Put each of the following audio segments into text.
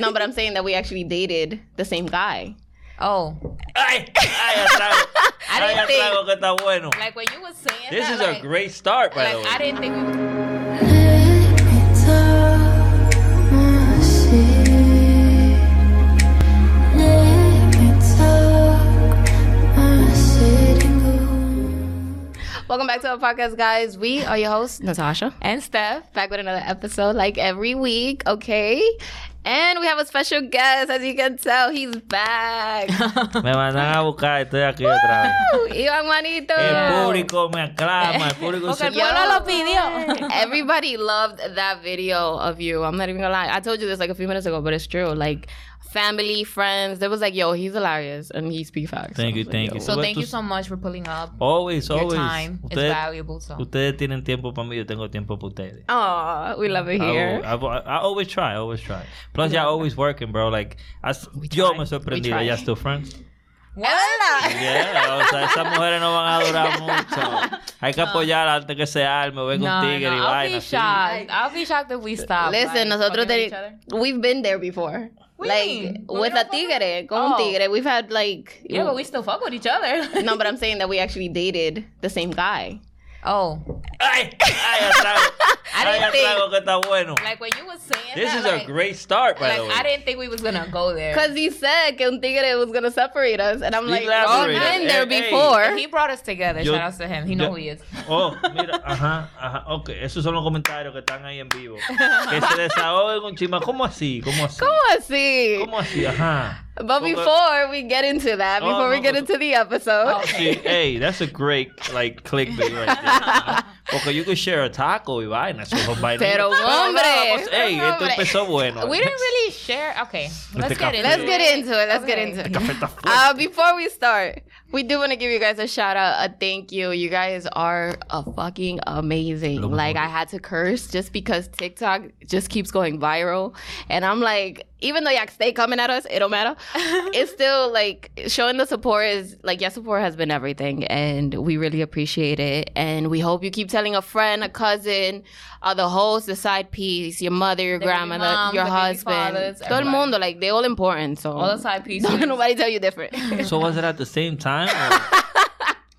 No, but I'm saying that we actually dated the same guy. Oh, Ay, ay, atrago. I Ay, didn't think- atrago que está bueno. like when you were saying This that, is like, a great start, by the way. I didn't think we Let Welcome back to our podcast, guys. We are your hosts, Natasha. and Steph. Back with another episode, like every week, okay? And we have a special guest, as you can tell, he's back. Me mandan a buscar, estoy aquí otra vez. Iván Juanito. El público me aclama, el público Porque se... el pueblo lo pidió. Everybody loved that video of you. I'm not even gonna lie. I told you this like a few minutes ago, but it's true. Like family, friends, there was like, yo, he's hilarious and he speaks facts. Thank I you, was like, thank yo. you. So Tú- thank you so much for pulling up. Always, Your always. time is valuable. So ustedes tienen tiempo para mí, yo tengo tiempo para ustedes. Aw, we love it I, here. I, I, I always try, I always try. Plus, y'all always working, bro. Like, I, yo try, me sorprendí. we try. ¿Ya still friends? what? Yeah, o sea, esas mujeres no van a durar mucho. Hay que apoyar antes que se arme, o venga No, un tigre no, y I'll be shocked. I'll be shocked if we stop. Listen, like, nosotros fucking each other. we've been there before. What do you like? With a don't fuck with- tigre, con Oh. un tigre. We've had like Yeah, but we still fuck with each other. no, but I'm saying that we actually dated the same guy. Oh, Ay, ay, atrago. I didn't think- que está bueno. like when you were saying This that, is like, a great start, by like the way. I didn't think we was gonna go there. Cause he said que un tigre was gonna separate us, and I'm like, oh, Elaborate. I've been there Hey, hey. before. he brought us together. Yo- Shout out to him. He know who he is. Oh, mira, ajá, ajá, ok. Esos son los comentarios que están ahí en vivo. Que se desahoguen un chima. ¿Cómo así? ¿Cómo así? ¿Cómo así? ¿Cómo así? Ajá. But Porque- before we get into that, Oh, before we no, get pues- into the episode, Sí, hey, that's a great, like, clickbait right there. Porque you could share a taco y vaina. Eso son vainas. Pero, hombre, hey, esto empezó bueno. We didn't really share. Okay, let's Este get café. into let's it. get into it. Let's get into it. Café está fuerte. Uh, before we start, we do want to give you guys a shout out, a thank you. You guys are a fucking amazing. Like. I had to curse just because TikTok just keeps going viral, and I'm like, even though y'all stay coming at us, it don't matter. it's still like showing the support is like your support has been everything, and we really appreciate it. And we hope you keep telling a friend, a cousin, uh, the host, the side piece, your mother, your The grandmother, moms, your the husband, fathers, todo el everybody. mundo. Like they all important. So All the side pieces. don't nobody tell you different. So was it at the same time?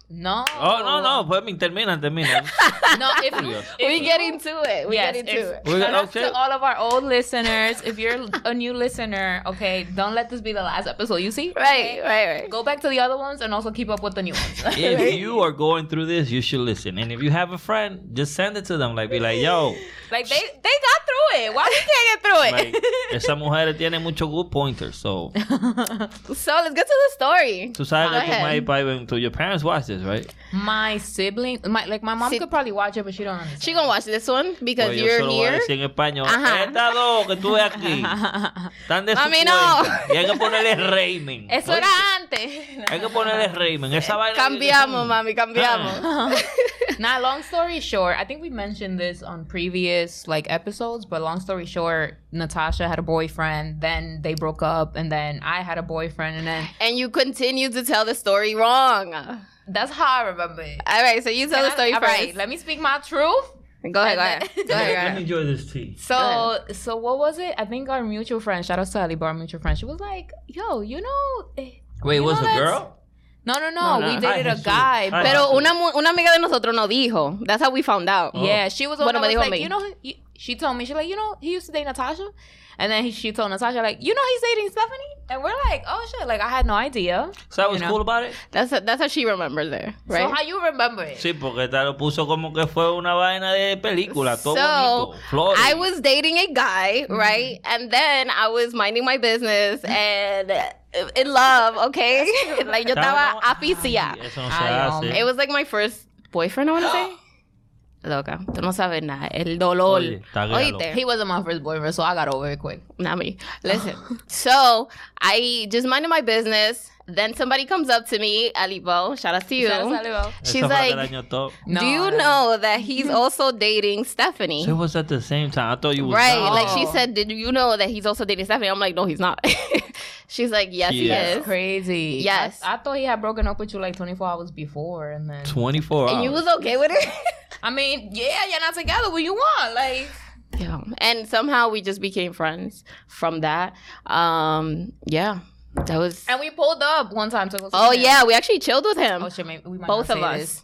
or- No. Oh, no, no. Pues mi- termina, termina. No, if you, if we you- get into it. We yes, get into if, it. We- shout out okay. to all of our old listeners. If you're a new listener, okay, don't let this be the last episode. You see, Right, Okay? right, right. Go back to the other ones and also keep up with the new ones. if you are going through this, you should listen. And if you have a friend, just send it to them. Like, be like, yo, like they they got through it. Why we can't get through it? like, it? esa mujer tiene mucho good pointers. So, So let's get to the story. tú sabes Go que tu ahead. maíz pa' to your parents watch this, right? my sibling, my like my mom Si- could probably watch it, but she don't understand. She gonna watch this one because Pues yo you're se lo voy a here. decir en español. Ajá. Estas dos que tú ves aquí están de su Mami, no. cuenta. Y hay que ponerle Raymond. Eso Oye, era antes. Hay que ponerle Raymond. Esa vaina. Cambiamos, mami, cambiamos. Ah. Now, long story short, I think we mentioned this on previous like episodes, but long story short, Natasha had a boyfriend, then they broke up, and then I had a boyfriend, and then And you continue to tell the story wrong. All that's how I remember it. right, so you tell the story All first. right, let me speak my truth. go ahead, go ahead. Go ahead, go Let me enjoy this tea. So, so what was it? I think our mutual friend, shout out to Ali, but our mutual friend, she was like, "Yo, you know." eh, Wait, you was know a girl? No, no, no. No, no. We dated a guy, but Pero una, una amiga de nosotros nos dijo. That's how we found out. Oh. Yeah, she was the one Bueno, that me was dijo like, a mí. you know, he- she told me, she's like, you know, he used to date Natasha. And then he, she told Natasha, like, you know, he's dating Stephanie. And we're like, oh shit, like I had no idea. So that was know. cool about it? That's a, that's how she remembers it, right? So how you remember it? Sí, porque te lo puso como que fue una vaina de película, todo So, bonito. Flores. I was dating a guy, Mm-hmm. right? And then I was minding my business and in love, okay? like yo estaba aficia. No se Ay, hace. hombre. It was like my first boyfriend, I want to say. Loca, tú no sabes nada. El dolor. Oye. Oíste. He wasn't my first boyfriend, so I got over it quick. Not me. Listen. so I just minded my business. Then somebody comes up to me, Alibo, shout out to you. Shout out to Alibo. She's Esa fue la que like. No, Do you no. know that he's also dating Stephanie? So it was at the same time. I thought you was Right. down. Like she said, Did you know that he's also dating Stephanie? I'm like, No, he's not. She's like, Yes, he Yeah. is. Crazy. Yes. I, I thought he had broken up with you like 24 hours before, and then 24 hours. And you was okay with it? I mean, yeah, you're not together. What you want? Like, Yeah. And somehow we just became friends from that. Um, yeah. That was And we pulled up one time to go. Oh him. yeah, we actually chilled with him. Oh shit, maybe we might Both of us.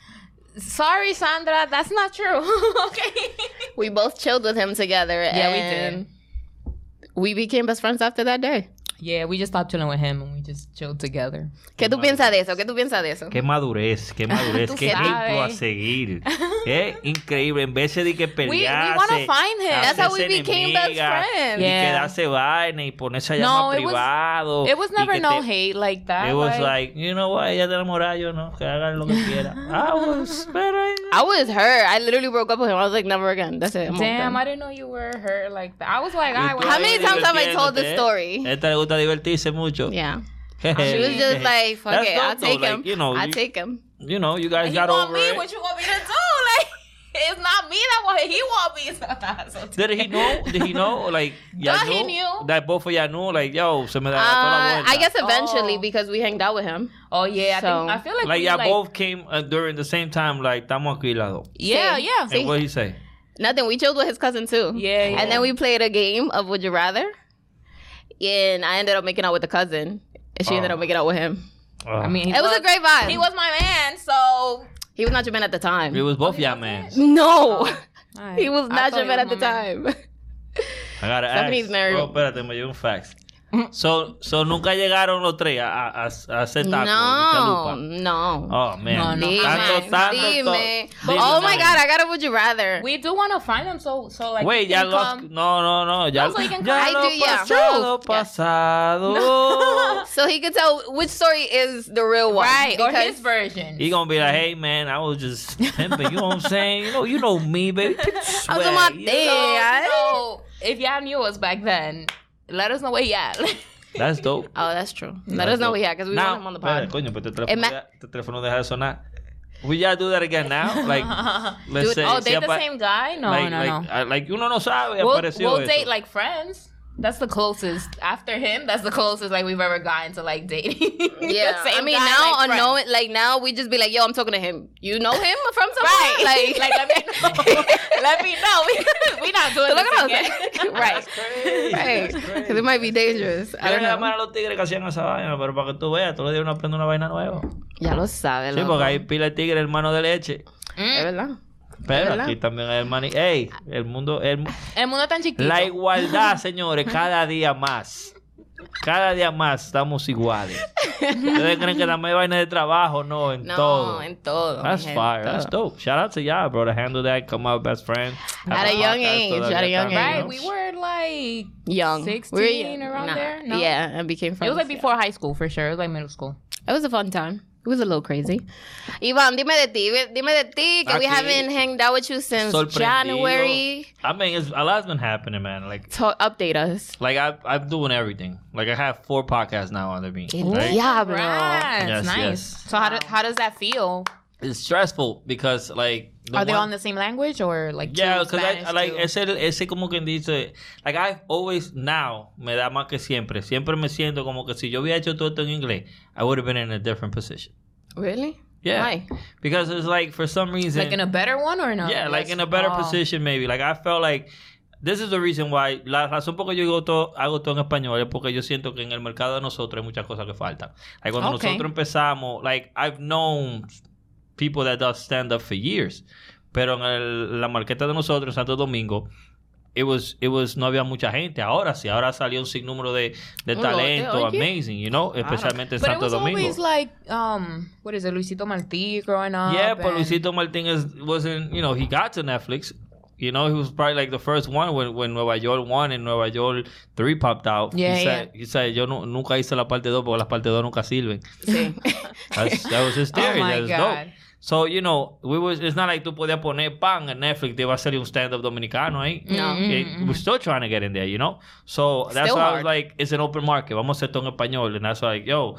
this. Sorry, Sandra, that's not true. okay. We both chilled with him together. Yeah, we did. We became best friends after that day. Yeah, we just stopped chilling with him and we just chilled together. ¿Qué tú piensas de eso? ¿Qué tú piensas de eso? Qué madurez, qué madurez, qué ejemplo a seguir. Qué increíble. En vez de que we pelearse. wanna find him. That's how we became best friends. Y Yeah. quedarse vaina y ponerse a No, llamar it was- privado. It was never no te- hate like that. It was like, you know what, ella te enamorada, yo no, que hagan lo que quiera. I was, pero... I was hurt. I literally broke up with him. I was like, never again. That's it. I'm Damn. I didn't know you were hurt like that. I was like, I How many times have I told this story? Esta le gusta divertirse mucho. Yeah. She was just like, fuck That's it. I'll though. take Like, him. you know, I'll you- take him. You know, you guys he got want over me. it. What you want me to do? Like, it's not me that want. He want me. So Did he know? Did he know? Like, y'all Yeah, he knew. That both of y'all knew? Like, yo, se me da Uh. I guess eventually Oh. because we hanged out with him. Oh yeah, I think I feel like, Like, we, y'all like both came uh, during the same time, like, estamos aquí las yeah, Sí. yeah. Sí. And what he say? Nothing. We chilled with his cousin too. Yeah, yeah. And then we played a game of Would You Rather. And I ended up making out with the cousin. And she ended Oh. up making out with him. Uh, I mean, It was a great vibe. He was my man, so He was not your man at the time. it was both y'all man. no. Alright. He was I not your man at the man. time. I gotta Stephanie's ask. married. Oh, espérate, me llegó un fax. So, so nunca llegaron los tres a, a, a, a hacer taco. no, no. Oh, man. No, no. Dime, Tanto, tanto, dime. to- oh my god, I got a would you rather. We do want to find them so so like. Wait, he ya can lo. No, no, no. Ya, No, so ya come. lo I do, yeah. pasado, True. Yes. so he could tell which story is the real one. Right, or because his version. He gonna be like, hey man, I was just pimping. You know what I'm saying? You know, you know me, baby. I was on my you thing. know? I- So if y'all knew us back then, let us know where he at. That's dope. Oh, that's true. Let That's us know dope. we at because we Now, want him on the pod. Coño, pero It teléfono, deja- este teléfono deja de sonar. We gotta do that again now. Like, let's Dude, say. oh, si the same guy? No, like, no, like, no. uh, like, uno no sabe, We'll, we'll date like friends. That's the closest. After him, that's the closest like we've ever gotten to like dating. Yeah, same I mean guy, now like, friends. unknowing, like now we just be like, yo, I'm talking to him. You know him from somewhere? Right. Like, Like, let me know. let me know. We, we not doing So look this at again. us. right, That's crazy. right, because it might be dangerous. I Yo don't voy llamar know. a los tigres que hacían esa vaina, pero para que tú veas, todos los días uno aprende una vaina nueva. Ya lo sabe, Sí, loco. porque hay pila de tigres hermano de leche. Es verdad. Pero verdad. aquí también hay. Ey, el mundo. el- El mundo tan chiquito. la igualdad, señores, cada día más. Cada día más estamos iguales. Ustedes creen que la hay vaina de trabajo, no, en No, todo. en todo. That's fire. That's dope. Shout out to y'all, bro. To handle that, come out best friend. At a young age, at a young también, Right, ¿no? we were like Young. 16 We were young. around Nah. there? No? Yeah, and became friends. it was like yeah. before high school for sure. It was like middle school. It was a fun time. It was a little crazy. Iván, dime de ti. Dime de ti, que we haven't hanged out with you since January. I mean, it's, a lot's been happening, man. Like, To update us. like I, I'm doing everything. Like, I have four podcasts now under me. El Right? diablo. Right, Yes, nice. yes. So how, do, how does that feel? It's stressful because, like, the Are they one- on the same language or like Yeah, because I, like ese, ese como quien dice, like I've always now me da más que siempre. Siempre me siento como que si yo hubiera hecho todo esto en inglés, I would have been in a different position. Really? Yeah, Why? because it's like for some reason, like in a better one or no? yeah, like Yes. in a better Oh. position maybe. Like I felt like this is the reason why la razón por que yo digo todo, hago todo en español es porque yo siento que en el mercado de nosotros hay muchas cosas que faltan. Like cuando Okay. nosotros empezamos, like I've known people that does stand up for years, pero en el- la marqueta de nosotros en Santo Domingo It was, it was, no había mucha gente. Ahora sí, ahora salió un sinnúmero de, de Oh, talento, amazing, you know, especialmente en But it Santo was Domingo. always like, um, what is it, Luisito Martí growing up? Yeah, but and- Luisito Martinez wasn't, you know, he got to Netflix. You know, he was probably like the first one when, when Nueva York 1 and Nueva York 3 popped out. Yeah, he said, he said, yo nu- nunca hice la parte 2 porque las parte 2 nunca sirven. Sí. That's, that was his theory. Oh my that was God. dope. So, you know, we was, it's not like tú podías poner pan en Netflix, te iba a salir un stand-up dominicano ahí. No. It- we're still trying to get in there, you know? So, that's Still why I was hard. like, it's an open market. Vamos a hacer todo en español. And that's why, like, yo,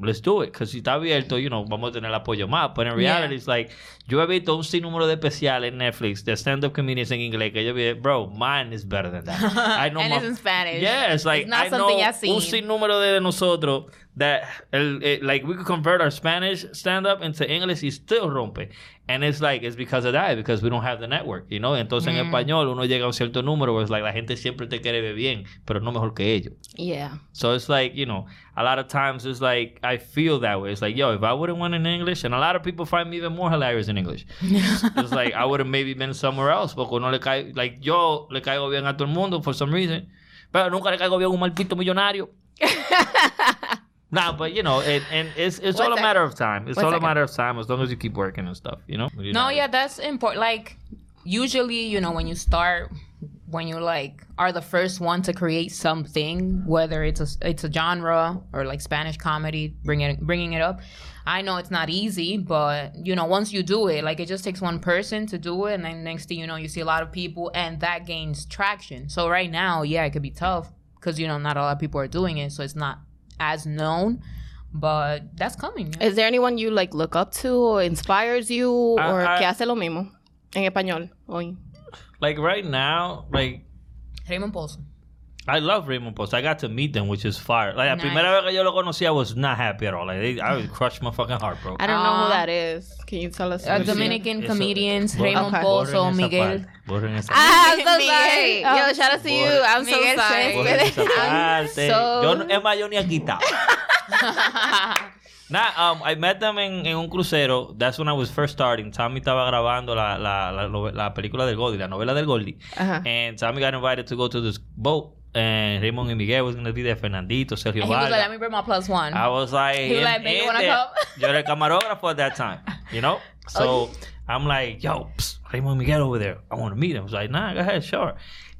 let's do it. Because si está abierto, you know, vamos a tener apoyo más. But in reality, Yeah. it's like, yo he visto un sinnúmero de especiales en Netflix de stand-up comedians en inglés que yo vi, bro, mine is better than that. I know and my- it's in Spanish. Yeah, it's like, It's not I something know un sinnúmero de nosotros that el, it, like we could convert our Spanish stand up into English y still rompe. And it's like it's because of that, because we don't have the network, you know. Entonces en mm. español uno llega a un cierto número, where it's like la gente siempre te quiere ver bien, pero no mejor que ellos. Yeah. So it's like, you know, a lot of times it's like I feel that way. It's like, yo, if I would have won in English, and a lot of people find me even more hilarious in English. it's like I would have maybe been somewhere else, porque uno le cae, like yo le caigo bien a todo el mundo for some reason, pero nunca le caigo bien a un maldito millonario. Nah, but you know, it, and it's it's all a matter of time. It's all a matter of time as long as you keep working and stuff, you know. You're No, not- yeah, that's important. Like usually, you know, when you start, when you like are the first one to create something, whether it's a it's a genre or like Spanish comedy, bringing it, bringing it up. I know it's not easy, but you know, once you do it, like it just takes one person to do it, and then next thing you know, you see a lot of people, and that gains traction. So right now, yeah, it could be tough because you know not a lot of people are doing it, so it's not as known. But that's coming. yeah. Is there anyone you like look up to or inspires you I- or I- que hace lo mismo en español hoy? like right now, like Raymond Paulson. I love Raymond Pozo. I got to meet them, which is fire. Like la primera vez que yo lo conocí, I was not happy at all. Like they, I would crush my fucking heart, bro. I don't know Ah. who that is. Can you tell us? Uh, who she is? Dominican Eso- comedians, Borren- Raymond Okay. Pozo, borren esa Miguel. parte. Borren esa Ah, I'm so sorry. Yo, shout out to you. I'm so Miguel sorry. borren esa parte. so- Yo, no- es más, yo ni he quitado. Nah, um, I met them en, en un crucero. That's when I was first starting. Tommy estaba grabando la, la, la, nove- la película del Goldie, la novela del Goldie. Ajá. And Tommy got invited to go to this boat. And Raymond and Miguel was going to be there. Fernandito, Sergio And he was like, let me bring my plus one. I was like, He was like, "Baby, wanna come?" Yo era el camarógrafo at that time, you know? So oh, I'm like, yo, psst, Raymond Miguel over there. I want to meet him. I was like, nah, go ahead, sure.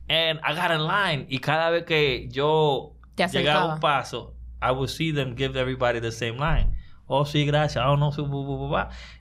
And I got in line. Y cada vez que yo llegaba un paso, I would see them give everybody the same line. Oh, sí, gracias. Oh, no, sí, bu, bu, bu, bu.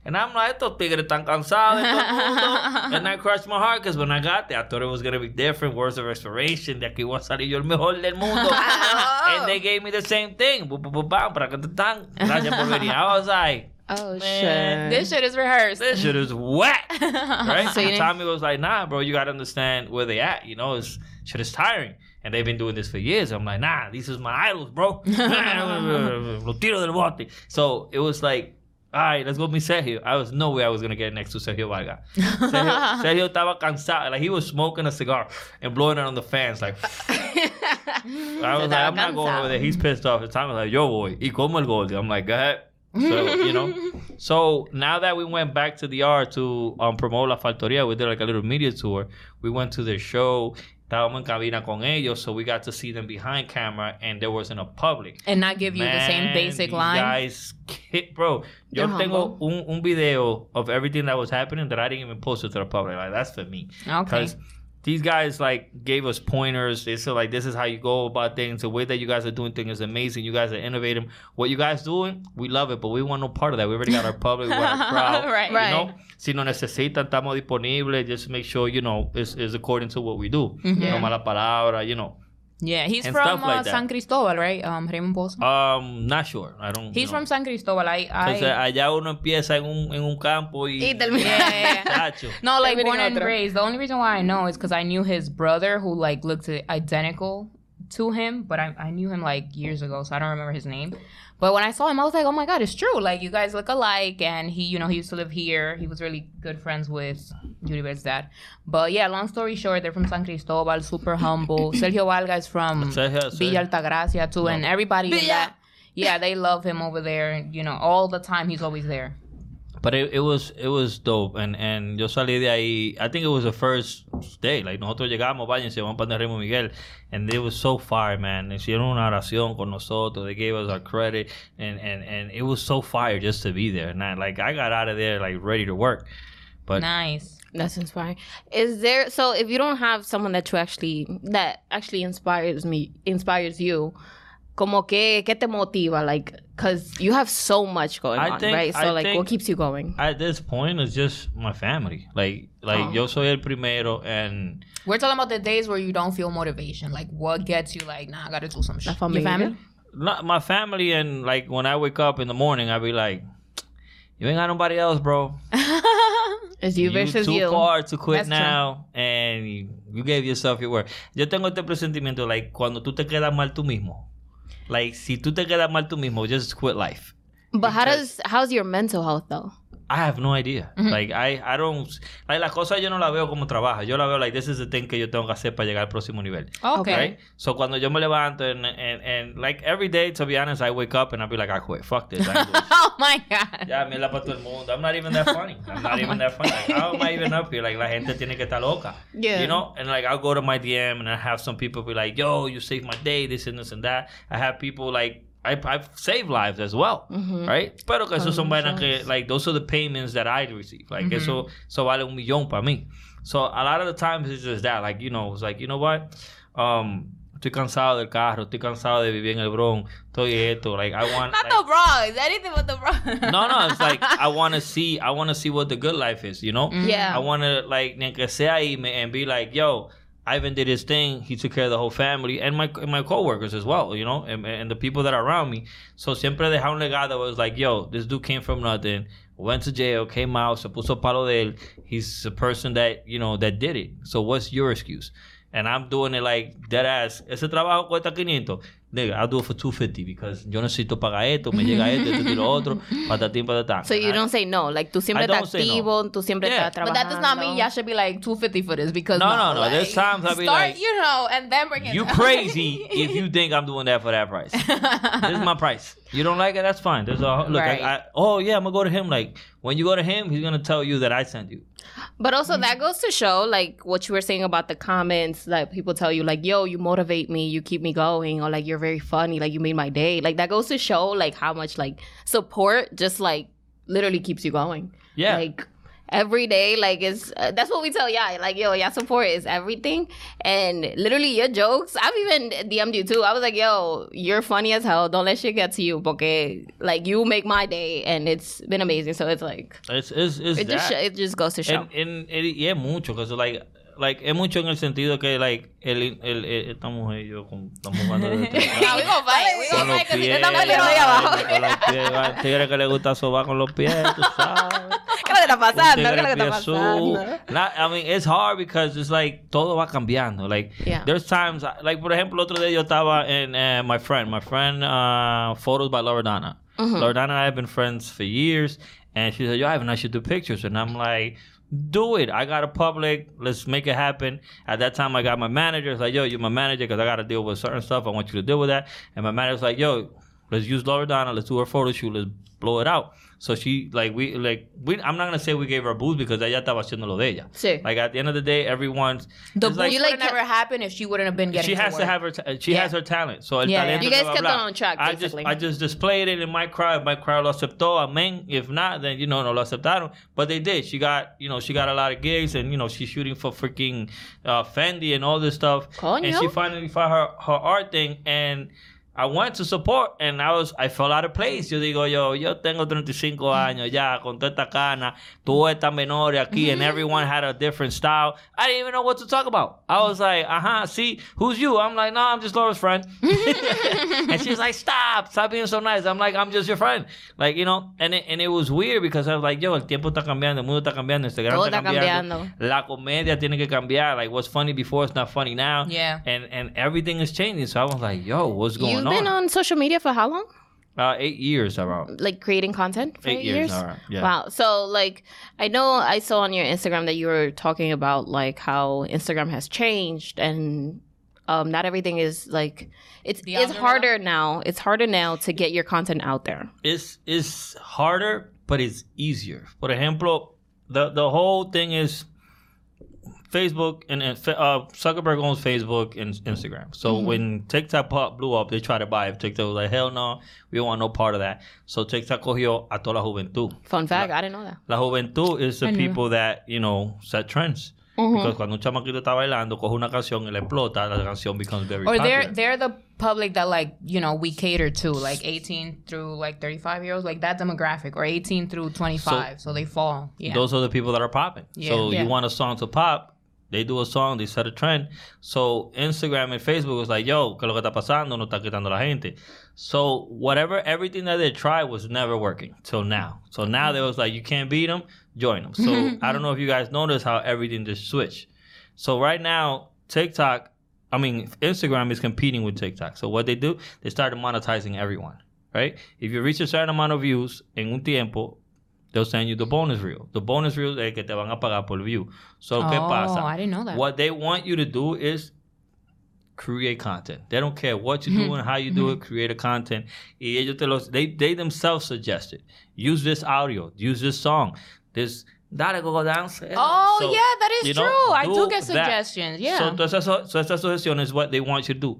And I'm like, estos tigres están cansados. And I crushed my heart because when I got there, I thought it was going to be different. Words of inspiration. De aquí voy a salir yo el mejor del mundo. and they gave me the same thing. Bu, bu, bu, bam, para que te tan. Gracias por venir. I was like, Oh Man, shit. this shit is rehearsed. this shit is whack. Right? So you didn't- Tommy was like, nah, bro, you got to understand where they at. You know, it's, shit is tiring. And they've been doing this for years. I'm like, nah, these is my idols, bro. Los del bote. So it was like, all right, let's go meet Sergio. I was no way I was going to get next to Sergio Vargas. Sergio, Sergio estaba cansado. Like, he was smoking a cigar and blowing it on the fans. Like, I was like, I'm not going over there. He's pissed off. The time was like, yo, boy, y como el Goldie. I'm like, go ahead. So, you know. So now that we went back to the R to um, promote La Faltoria, we did like a little media tour. We went to their show. Estábamos en cabina con ellos, so we got to see them behind camera, and there wasn't a public. and not give you the same basic line. Guys, ki- bro, yo They're tengo un, un video of everything that was happening that I didn't even post it to the public. Like that's for me. Okay. Because these guys like gave us pointers. They said like this is how you go about things. The way that you guys are doing things is amazing. You guys are innovating. What you guys doing, we love it, but we want no part of that. We already got our public, we got our crowd. Right. You Right. know, si nos necesitan, estamos disponibles. Just make sure you know it's, it's according to what we do. Mm-hmm. No mala palabra. You know. Yeah, he's And from stuff like uh. San Cristobal, right? Um, Raymond Pozo. Um, not sure. I don't. He's know. from San Cristobal. I, I Entonces allá uno empieza en un, en un campo y, Y termina. Yeah, yeah, yeah. No, like Termina born en and raised. The only reason why I know is because I knew his brother who like looked identical to him, but I, I knew him like years ago, so I don't remember his name. But when I saw him, I was like, oh my god, it's true. Like you guys look alike, and he, you know, he used to live here. He was really good friends with Judy dad. But yeah, long story short, they're from San Cristobal, super humble. Sergio Vargas is from Sergio- Villa Altagracia too, and everybody in Villa. that. Yeah, they love him over there. You know, all the time he's always there. But it, it was it was dope and and yo salí de ahí. I think it was the first day. Like nosotros llegamos, váyanse, vamos para Raymond Miguel, and it was so fire, man. Hicieron una oración con nosotros. They gave us our credit, and and and it was so fire just to be there. And I, like I got out of there like ready to work. But Nice. That's inspiring. Is there so if you don't have someone that you actually that actually inspires me inspires you, como que que te motiva like cuz you have so much going I on, think- right? So I like think- what keeps you going? at this point, it's just my family. Like like Oh. yo soy el primero, and We're talking about the days where you don't feel motivation. Like what gets you like, nah, I gotta do some shit. La Your family? not my family, and like when I wake up in the morning, I be like, you ain't got nobody else, bro. It's you versus too you. far to quit That's true. now, and you, you gave yourself your word. Yo tengo este presentimiento, like cuando tú te quedas mal tú mismo. Like, si tú te quedas mal tú mismo, just quit life. But how does how's your mental health though? I have no idea. Like, I, I don't... Like, las cosas yo no la veo como trabajo. Yo la veo, like, this is the thing que yo tengo que hacer para llegar al próximo nivel. Okay. Right? So, cuando yo me levanto and, and, and, like, every day, to be honest, I wake up and I'll be like, ah, I quit. Fuck this. I ain't doing shit. oh my god. Ya, mierda para todo el mundo. I'm not even that funny. I'm not oh even that funny. Like, how am I even up here? Like, la gente tiene que estar loca. Yeah. You know? And, like, I'll go to my DM and I have some people be like, yo, you saved my day, this and this and that. I have people, like, I, I've saved lives as well. Right? Pero que eso son vainas que, like, those are the payments that I receive. Like, eso, eso vale un millón para mí. So, a lot of the times it's just that. Like, you know, it's like, you know what? Um, estoy cansado del carro, estoy cansado de vivir en el Bronx, estoy esto. Like, I want... Not like, the Bronx. Anything but the Bronx. no, no, it's like I want to see, I want to see what the good life is, you know. Yeah. I want to like que sea ahí me- and be like, yo, Ivan did his thing. He took care of the whole family and my and my coworkers as well, you know, and, and the people that are around me. So siempre dejar un legado that was like, yo, this dude came from nothing, went to jail, came out, se puso palo de él. He's a person that you know that did it. So what's your excuse? And I'm doing it like dead ass. Ese trabajo cuesta 500. Nigga, I'll do it for 250 because yo necesito pagar esto, me llega esto, esto y lo otro, patatín, patatán. So you don't say no. Like tú siempre I estás don't say no. activo, tú siempre Yeah. estás trabajando. But that does not mean y'all should be like 250 for this because No, no, no. There's like, times I'll be start, like, you know, and then bring it. You down. crazy if you think I'm doing that for that price. this is my price. You don't like it, that's fine. There's a look. Right. I, I, oh yeah, I'm gonna go to him. Like when you go to him, he's gonna tell you that I sent you. But also Mm-hmm. that goes to show like what you were saying about the comments that people tell you like, yo, you motivate me, you keep me going, or like you're very funny, like you made my day. Like that goes to show like how much like support just like literally keeps you going. Yeah. Like every day, like it's uh, that's what we tell y'all. Like yo, y'all support is everything, and literally your jokes. I've even DM'd you too. I was like, yo, you're funny as hell. Don't let shit get to you, porque like you make my day, and it's been amazing. So it's like It's it's, it's it that. just it just goes to show. and, and, and y es mucho, because like like es mucho en el sentido que like el, el, el- esta mujer y yo con, estamos jugando de. We con los pies, con los pies, va, tigre que le gusta sobar con los pies, tú sabes. ¿Qué que está pasando? ¿Qué Tigre está pasando? Not- I mean, it's hard because it's like todo va cambiando. Like Yeah. there's times, like por ejemplo, otro día yo estaba en uh, my friend, my friend, uh, photos by Loredana. Loredana and I have been friends for years, and she said, "Yo, Ivan, I should do pictures," and I'm like. Do it. I got a public. Let's make it happen. At that time, I got my manager. It's like, yo, you're my manager because I got to deal with certain stuff. I want you to deal with that. And my manager's like, yo, let's use Loredana. Let's do her photo shoot. Let's blow it out. So she like we like we. I'm not gonna say we gave her a boost because ella estaba haciendo lo de ella. Sí. Like at the end of the day, everyone's The it's boost like, You would like never happened if she wouldn't have been getting. she has to work. have her. ta- she Yeah. has her talent. So el Yeah, talento. yeah. You guys blah, kept blah, her blah. on track, I just. I just displayed it in my crowd. My crowd lo aceptó. Amen. If not, then you know no lo aceptaron. But they did. She got you know she got a lot of gigs and you know she's shooting for freaking uh, Fendi and all this stuff. Coño. And she finally found her her art thing and. I went to support and I was I fell out of place. Yo digo yo, yo tengo 35 años ya con toda esta cana, tú estas menores aquí and everyone had a different style. I didn't even know what to talk about. I was like, uh-huh, see, who's you? I'm like, no, I'm just Laura's friend. and she's like, stop, stop being so nice. I'm like, I'm just your friend. Like, you know, and it, and it was weird because I was like, yo, el tiempo está cambiando, el mundo está cambiando, Instagram Todo está cambiando. La comedia tiene que cambiar. Like, what's funny before is not funny now. Yeah. And and everything is changing. So I was like, yo, what's going You've been on social media for how long? Uh, eight years around. Like creating content for Eight eight, years, years? alright, yeah. Wow. So like I know I saw on your Instagram that you were talking about like how Instagram has changed and um not everything is like it's The it's algorithm? harder now. It's harder now to get your content out there. It's it's harder, but it's easier. For ejemplo, the the whole thing is Facebook and, and uh, Zuckerberg owns Facebook and Instagram. So when TikTok pop- blew up, they tried to buy it. TikTok was like, hell no, we don't want no part of that. So TikTok cogió a toda la juventud. Fun fact, I didn't know that. La juventud is the people that, you know, set trends. Because cuando un chamaquito está bailando, coge una canción y la explota, la canción becomes very Or popular. they're they're the public that like you know we cater to like 18 through like 35 year olds like that demographic or 18 through 25 so, they fall yeah Those are the people that are popping. Yeah. So Yeah. you want a song to pop, they do a song, they set a trend. So Instagram and Facebook was like, yo, ¿qué lo que está pasando? No está quitando la gente. So whatever, everything that they tried was never working till now. So now they was like, you can't beat them, join them. So I don't know if you guys noticed how everything just switched. So right now, TikTok I mean, Instagram is competing with TikTok. So what they do, they started monetizing everyone, right? If you reach a certain amount of views en un tiempo, they'll send you the bonus reel. The bonus reel es que te van a pagar por view. So ¿qué Oh, pasa? I didn't know that. What they want you to do is create content. They don't care what you're Mm-hmm. doing, how you do it, create a content. Y ellos te los, they, they themselves suggested. Use this audio, use this song, this dale go dance. Oh So, yeah, that is true. know, I do do get that. suggestions. Yeah. So, todas esas, so estas suggestions is what they want you to do.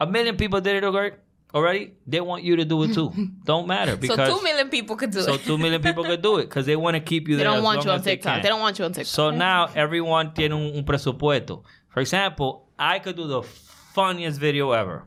A million people did it already. Already, they want you to do it too. Don't matter because So two million people could do it. so two million people could do it because they want to keep you They there. don't as want long you on as they TikTok. They don't want you on TikTok. So now everyone tiene un, un presupuesto. For example, I could do the funniest video ever.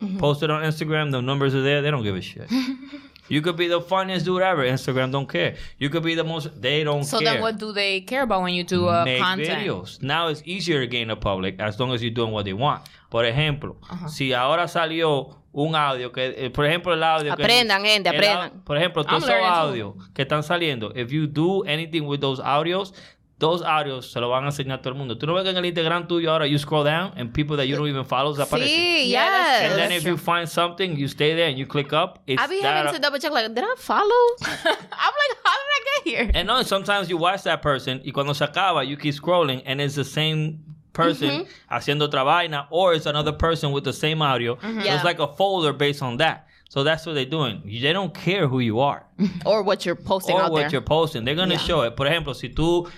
Mm-hmm. Post it on Instagram, the numbers are there, they don't give a shit. you could be the funniest dude ever, Instagram don't care. You could be the most, they don't So care. then, what do they care about when you do uh, Make content? videos. Now it's easier to gain the public as long as you're doing what they want. Por ejemplo, si ahora salió un audio que, eh, por ejemplo, el audio que- Aprendan, gente, el aprendan. Por ejemplo, todos esos audios que están saliendo, if you do anything with those audios, those audios se lo van a enseñar a todo el mundo. Tú no ves que en el Instagram tuyo ahora you scroll down and people that you don't even follow aparecen. Sí, yes. And then if you find something, you stay there and you click up. It's I be that- having to double check, like, did I follow? I'm like, how did I get here? And no, sometimes you watch that person y cuando se acaba, you keep scrolling and it's the same person mm-hmm. haciendo otra vaina or it's another person with the same audio. So Yeah. it's like a folder based on that. So that's what they're doing. They don't care who you are or what you're posting or out what there. you're posting. They're going to Yeah. show it. Por ejemplo, si tú,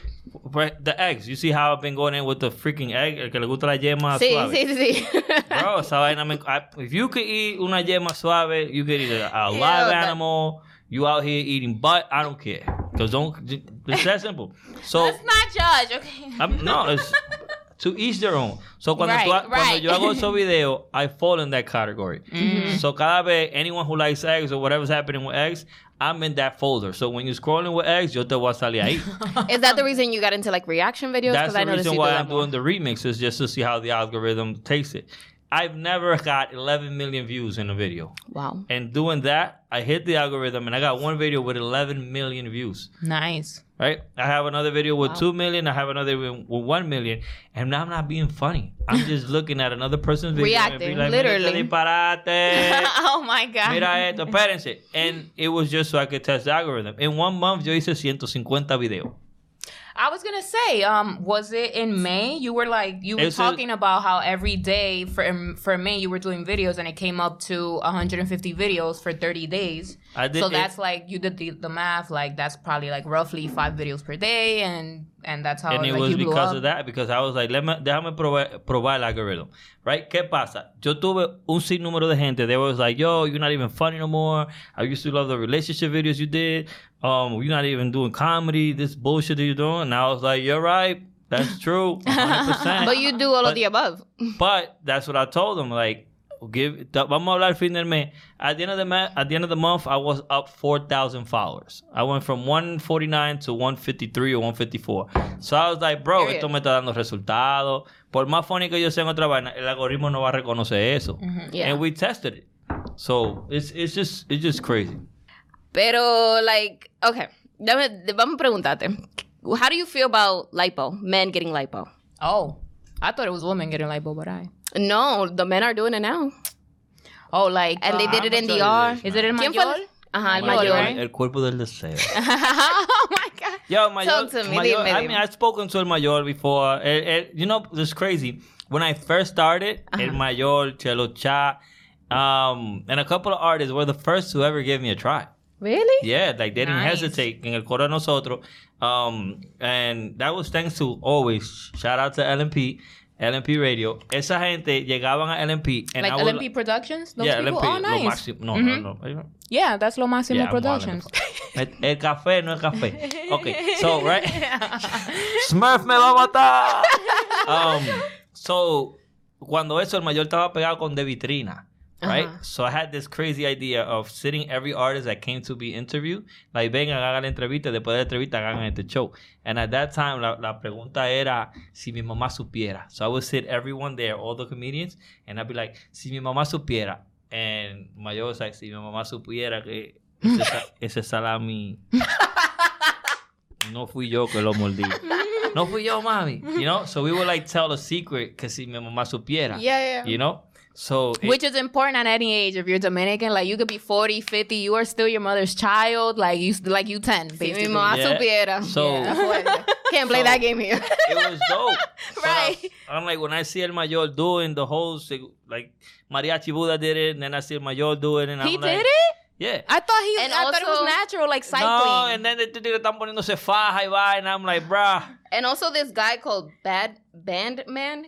the eggs, you see how I've been going in with the freaking egg, el que le gusta la yema Sí, suave. sí, sí. sí. Bro, esa vaina me- I- if you could eat una yema suave, you could eat a, a live that- animal. You out here eating butt, I don't care. Because don't, it's that simple. So, Let's not judge, okay? I'm, no, it's to each their own. So cuando, Right, tú ha- cuando right. yo hago esos videos, I fall in that category. Mm-hmm. So cada vez, anyone who likes eggs or whatever's happening with eggs, I'm in that folder. So when you're scrolling with eggs, yo te voy a salir ahí. Is that the reason you got into like reaction videos? That's Because I the reason why I'm doing the remixes, just to see how the algorithm takes it. I've never got 11 million views in a video. Wow. And doing that, I hit the algorithm and I got one video with 11 million views. Nice. right? I have another video with Wow. two million. I have another with with one million, and now I'm not being funny. I'm just looking at another person's video Reacting, like, literally. oh my god. Mira esto, espérense. And it was just so I could test the algorithm. In one month, yo hice 150 videos. I was gonna say, um, was it in May? You were like, you were It's a- talking about how every day for for May you were doing videos, and it came up to 150 videos for 30 days. I did so that's like you did the, the math. Like that's probably like roughly five videos per day, and and that's how and it like, was because of that, because I was like, Let me, déjame probar, probar el algorithm. Right? ¿Qué pasa? Yo tuve un sinnúmero de gente. They was like, yo, you're not even funny no more. I used to love the relationship videos you did. Um, you're not even doing comedy. This bullshit that you're doing. And I was like, you're right. That's true. 100%. But you do all But- of the above. But that's what I told them. Like, give. the- Vamos a hablar al fin del mes. At the end of the ma- at the end of the month, I was up four thousand followers. I went from one forty nine to one fifty three or one fifty four. So I was like, bro, Period. esto me está dando resultados. Por más funny que yo sea en otra vaina, el algoritmo no va a reconocer eso. Mm-hmm, yeah. And we tested it. So it's it's just it's just crazy. Pero, like, okay. Dame, vamos a preguntarte. How do you feel about lipo? Men getting lipo? Oh, I thought it was women getting lipo, but I. No, the men are doing it now. Oh, like And they uh, did it in I'ma tell you DR. this, Is it in ¿Quién mayor? fue? Ajá, el Mayor, mayor. El cuerpo del deseo. oh my god. Yo, Mayor, Talk to me, Mayor, dime, I dime. mean, I've spoken to El Mayor before. El- el- you know, it's crazy. When I first started, El Mayor, Chelo Cha, um, and a couple of artists were the first to ever give me a try. Really? Yeah, like they didn't Nice. hesitate en el coro de nosotros. Um, and that was thanks to always, shout out to LMP, LMP Radio. Esa gente llegaban a LMP. And Like I would, LMP Productions? Those yeah, people? LMP. Oh, nice. Lo máximo. No, Mhm. no, no. Yeah, that's Lo Máximo Yeah, Productions. El, el café no es café. Okay, so, right. Smurf me va a matar. Um, so, cuando eso, el mayor estaba pegado con de vitrina. Right? Ajá. So I had this crazy idea of sitting every artist that came to be interviewed, like vengan, hagan la entrevista, después de la entrevista hagan este show. And at that time, la, la pregunta era si mi mamá supiera. So I would sit everyone there, all the comedians, and I'd be like, si mi mamá supiera. And Mayor was like, si mi mamá supiera que ese, ese salami no fui yo que lo mordí. no fui yo, mami. You know, so we would like tell a secret que si mi mamá supiera. Yeah, yeah. You know, so it- Which is important at any age. If you're Dominican, like you could be 40, 50, you are still your mother's child. Like you, like you 10, Si basically. mi mamá Yeah. So- Yeah. Can't play So- that game here. it was dope. Right. I'm, I'm like when I see El Mayor doing the whole like Mariachi Buddha did it, and then I see El Mayor doing it, and He I'm like, did it? Yeah. I thought he. And I thought it was natural, like cycling. No, and then the tigre están poniéndose faja y vaina. I'm like, bruh. And also this guy called Bad Band Man,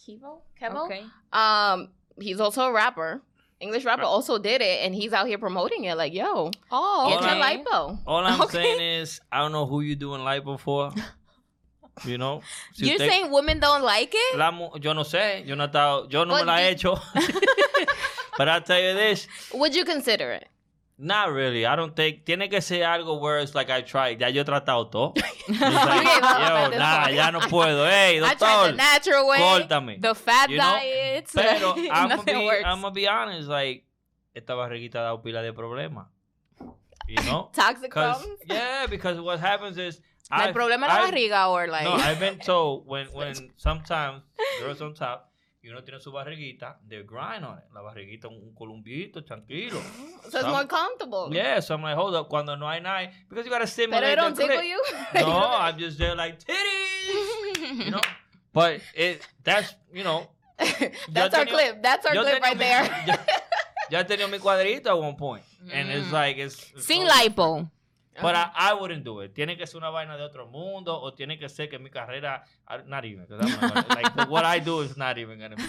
Kevo, Kevo. okay. Um, he's also a rapper. English rapper also did it, and he's out here promoting it. Like, yo, Oh, get your lipo. All I'm Okay. saying is, I don't know who you doing lipo for. You know? Si You're usted- saying women don't like it? la mu- yo no sé, yo no, he estado- yo no But me la he hecho. But I'll tell you this, Would you consider it? Not really. I don't think, tiene que ser algo where it's like I tried. Ya yo he tratado todo. Like, yo, nah, ya no puedo. Hey, I tried the doctor, natural way, córtame. the fat You know? diets. Pero I'm gonna be, works. I'm gonna be honest, like, esta barriguita ha dado pila de problemas. You know? Toxic problems? yeah, because what happens is, I've- problema la barriga or like No, I've been told when when sometimes girls on top y uno tiene su barriguita, they grind on it. La barriguita, un columbiito, tranquilo. So it's Some- more comfortable. Yeah, so I'm like, hold up, cuando no hay nada, because you gotta stimulate Pero it don't tickle you? No, I'm just there like titties, you know. But it that's you know. That's our tenía- clip. That's our clip tenía right mi- there. yo he tenido mi cuadrito at one point, and it's Mm. like it's, it's Sin so lipo. But I, I wouldn't do it. Tiene que ser una vaina de otro mundo o tiene que ser que mi carrera, not even, gonna- like what I do is not even going to be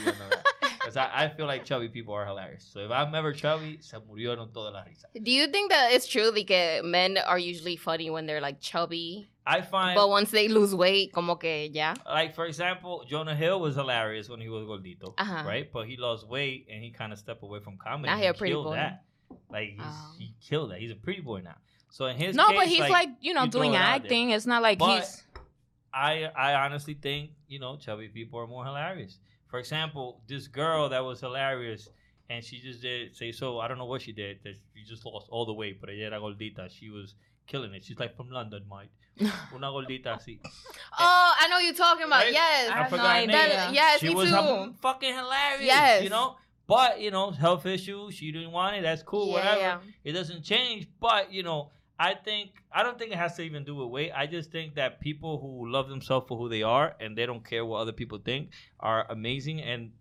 Because I, I feel like chubby people are hilarious. So if I'm ever chubby, se murieron toda la risa. Do you think that it's true like uh, men are usually funny when they're like chubby, I find, but once they lose weight, como que ya? like for example, Jonah Hill was hilarious when he was gordito, Uh-huh. right? But he lost weight and he kind of stepped away from comedy. Now he a pretty killed boy. that. Like he's, Oh. he killed that. He's a pretty boy now. So in his No, case, but he's like, you know you throw doing it acting. It's not like But- he's. I I honestly think you know chubby people are more hilarious. For example, this girl that was hilarious, and she just did say so. I don't know what she did. That she just lost all the weight, but ella era gordita. She was killing it. She's like from London, Mike. Una gordita así. Oh, I know you're talking about. Right? Yes. I I have forgot no her name. That- yes, she me was too. hum- fucking hilarious. Yes. you know. But you know, health issues. She didn't want it. That's cool. Yeah, whatever. yeah. It doesn't change. But you know, I think I don't think it has to even do with weight. I just think that people who love themselves for who they are and they don't care what other people think are amazing. And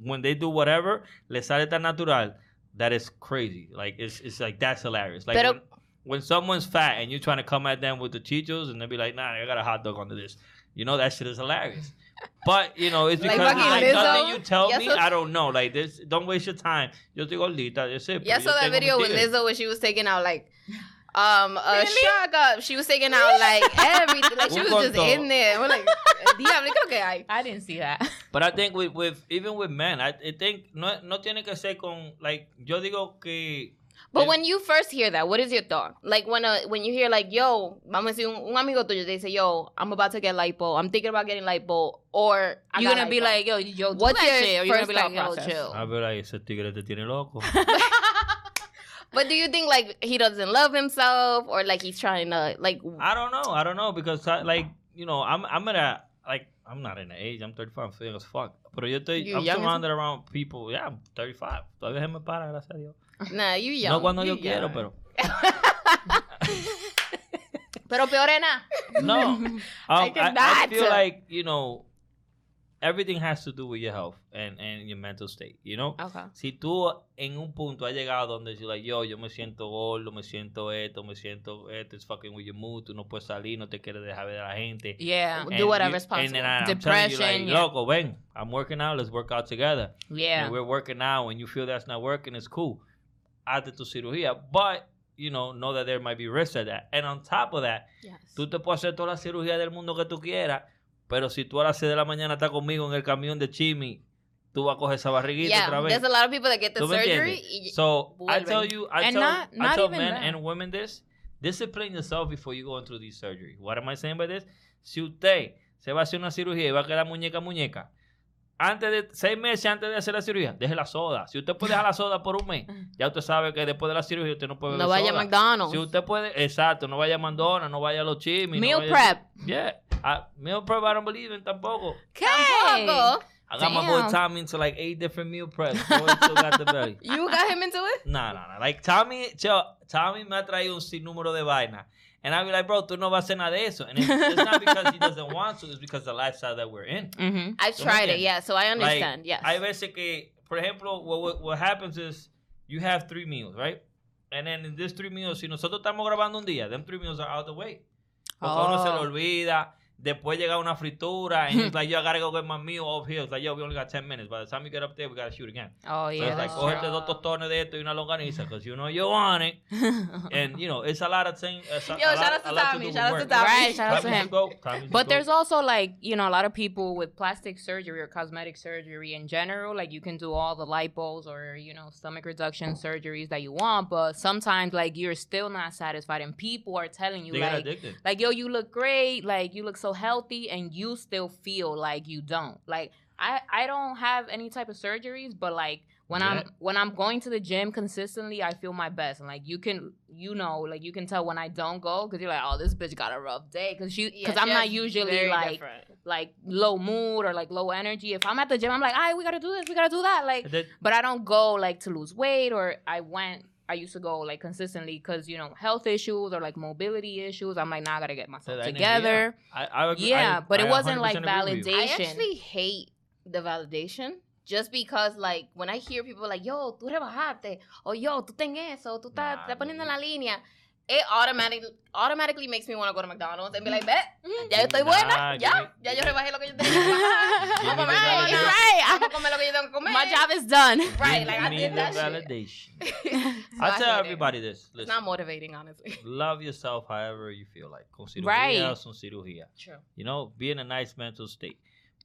when they do whatever, les sale tan natural. That is crazy. Like it's it's like that's hilarious. Like when, when someone's fat and you're trying to come at them with the chichos and they be like, nah, I got a hot dog under this. You know that shit is hilarious. But you know, it's because like, Lizzo? nothing you tell me, so- I don't know. Like this, don't waste your time. Yo estoy gordita, yo sé. Yeah, I saw that video with. Lizzo when she was taking out like um a Really? shot up. She was taking out like everything. Like she was just in there. We're like, diablo, creo que hay. I didn't see that. But I think with, with even with men, I, I think no, no tiene que ser con like yo digo que But when you first hear that, what is your thought? Like when uh, when you hear like, yo, vamos a decir, un, un amigo tuyo they say, yo, I'm about to get lipo, I'm thinking about getting lipo, or I You're gonna be like, yo, yo, do what's that your shit, or you're gonna first be like, thought yo, process? chill. a ver ahí ese tigre te tiene loco. But do you think like he doesn't love himself, or like he's trying to like? I don't know. I don't know because I, like you know I'm I'm at a like I'm not in the age. I'm 35. I'm feeling as fuck. Pero yo estoy You I'm surrounded around people. Yeah, I'm 35. Todavía me para, gracias a Dios. Nah, you young. no cuando you yo quiero, young. pero Pero peor es nada. no. Um, I, I, cannot. feel like you know everything has to do with your health and and your mental state. You know. Okay. si tú en un punto has llegado donde you're like, yo, yo me siento gordo, me siento esto, me siento esto, it's fucking with your mood, tú no puedes salir, no te quieres dejar ver a la gente. Yeah. Do whatever's you- And then I, I'm you, Depression, like, yeah. loco, ven, I'm working out, let's work out together. Yeah. And we're working out, when you feel that's not working, it's cool. Hazte tu cirugía. But, you know, know that there might be risks at that. And on top of that, Yes. tú te puedes hacer toda la cirugía del mundo que tú quieras, pero si tú a las 6 de la mañana estás conmigo en el camión de Chimi, tú vas a coger esa barriguita Yeah, otra vez. there's a lot of people that get the ¿Tú me surgery. entiendes? y- So I tell you, I And tell, not- I tell men that. and women this: discipline yourself before you go into these surgery. What am I saying by this? Si usted se va a hacer una cirugía y va a quedar muñeca muñeca, antes de seis meses antes de hacer la cirugía, deje la soda. Si usted puede dejar la soda por un mes, ya usted sabe que después de la cirugía usted no puede beber no vaya a soda. McDonald's. Si usted puede, exacto, no vaya a McDonald's, no vaya a los chimis. no Meal vaya- prep. Yeah. I, meal prep, I don't believe in tampoco. Tampoco. I got my boy Tommy into like eight different meal preps. Boy, still got the belly. You got him into it? Nah, nah, nah. Like Tommy, yo, Tommy me ha traído un sinnúmero de vaina. And I be like, bro, tú no vas a hacer nada de eso. And it's, it's not because he doesn't want to, it's because the lifestyle that we're in. Mm-hmm. I've So tried it, yeah, so I understand. Like, yes. Hay veces que, por ejemplo, what, what, what happens is you have three meals, right? And then in these three meals, si nosotros estamos grabando un día, them three meals are out of the way. Porque a uno se le Oh. olvida. Después llega una fritura. And he's like, yo, I gotta go get my meal over here. It's like, yo, we only got 10 minutes. By the time you get up there, we gotta shoot again. Oh So yeah. it's like, that's cógete true. dos tostones de esto y una longaniza. Because you know you want it. And, you know, it's a lot of things. It's a, Yo, lot, shout out to Tommy, do shout out to. Tommy. Right, shout out to him. the GOAT, Tommy's But there's also like you know a lot of people with plastic surgery or cosmetic surgery in general. Like you can do all the lipos or you know stomach reduction surgeries that you want, but sometimes like you're still not satisfied, and people are telling you They get like addicted. like yo you look great, like you look so healthy, and you still feel like you don't. Like I I don't have any type of surgeries, but like when Yeah. I'm when I'm going to the gym consistently, I feel my best. And like you can you know like you can tell when I don't go because you're like oh this bitch got a rough day because she because Yeah, I'm not usually like different. like low mood or like low energy. If I'm at the gym, I'm like, all right, we gotta do this, we gotta do that. Like, That- but I don't go like to lose weight or I went. I used to go like consistently because you know health issues or like mobility issues. I'm like, now I gotta get myself that energy, together. I, I agree- Yeah, I- but it wasn't, like, 100% agree with you. I actually hate the validation just because, like, when I hear people like, yo, tú rebajaste, or yo, tú ten eso, tú estás Nah, poniendo en la línea, it automatically, automatically makes me want to go to McDonald's and be like, bet, mm-hmm. ya yo estoy Nah, buena, give ya, me- ya yo give me- rebajé lo que yo tenía que rebajar. Give me Vamos a comer, right, vamos a comer lo que yo tengo que comer. My job is done. Right, like, I me did that shit. validation. So I tell everybody this. It's Listen, not motivating, honestly. love yourself however you feel like. Con cirugía Right. o sin cirugía. True. You know, be in a nice mental state.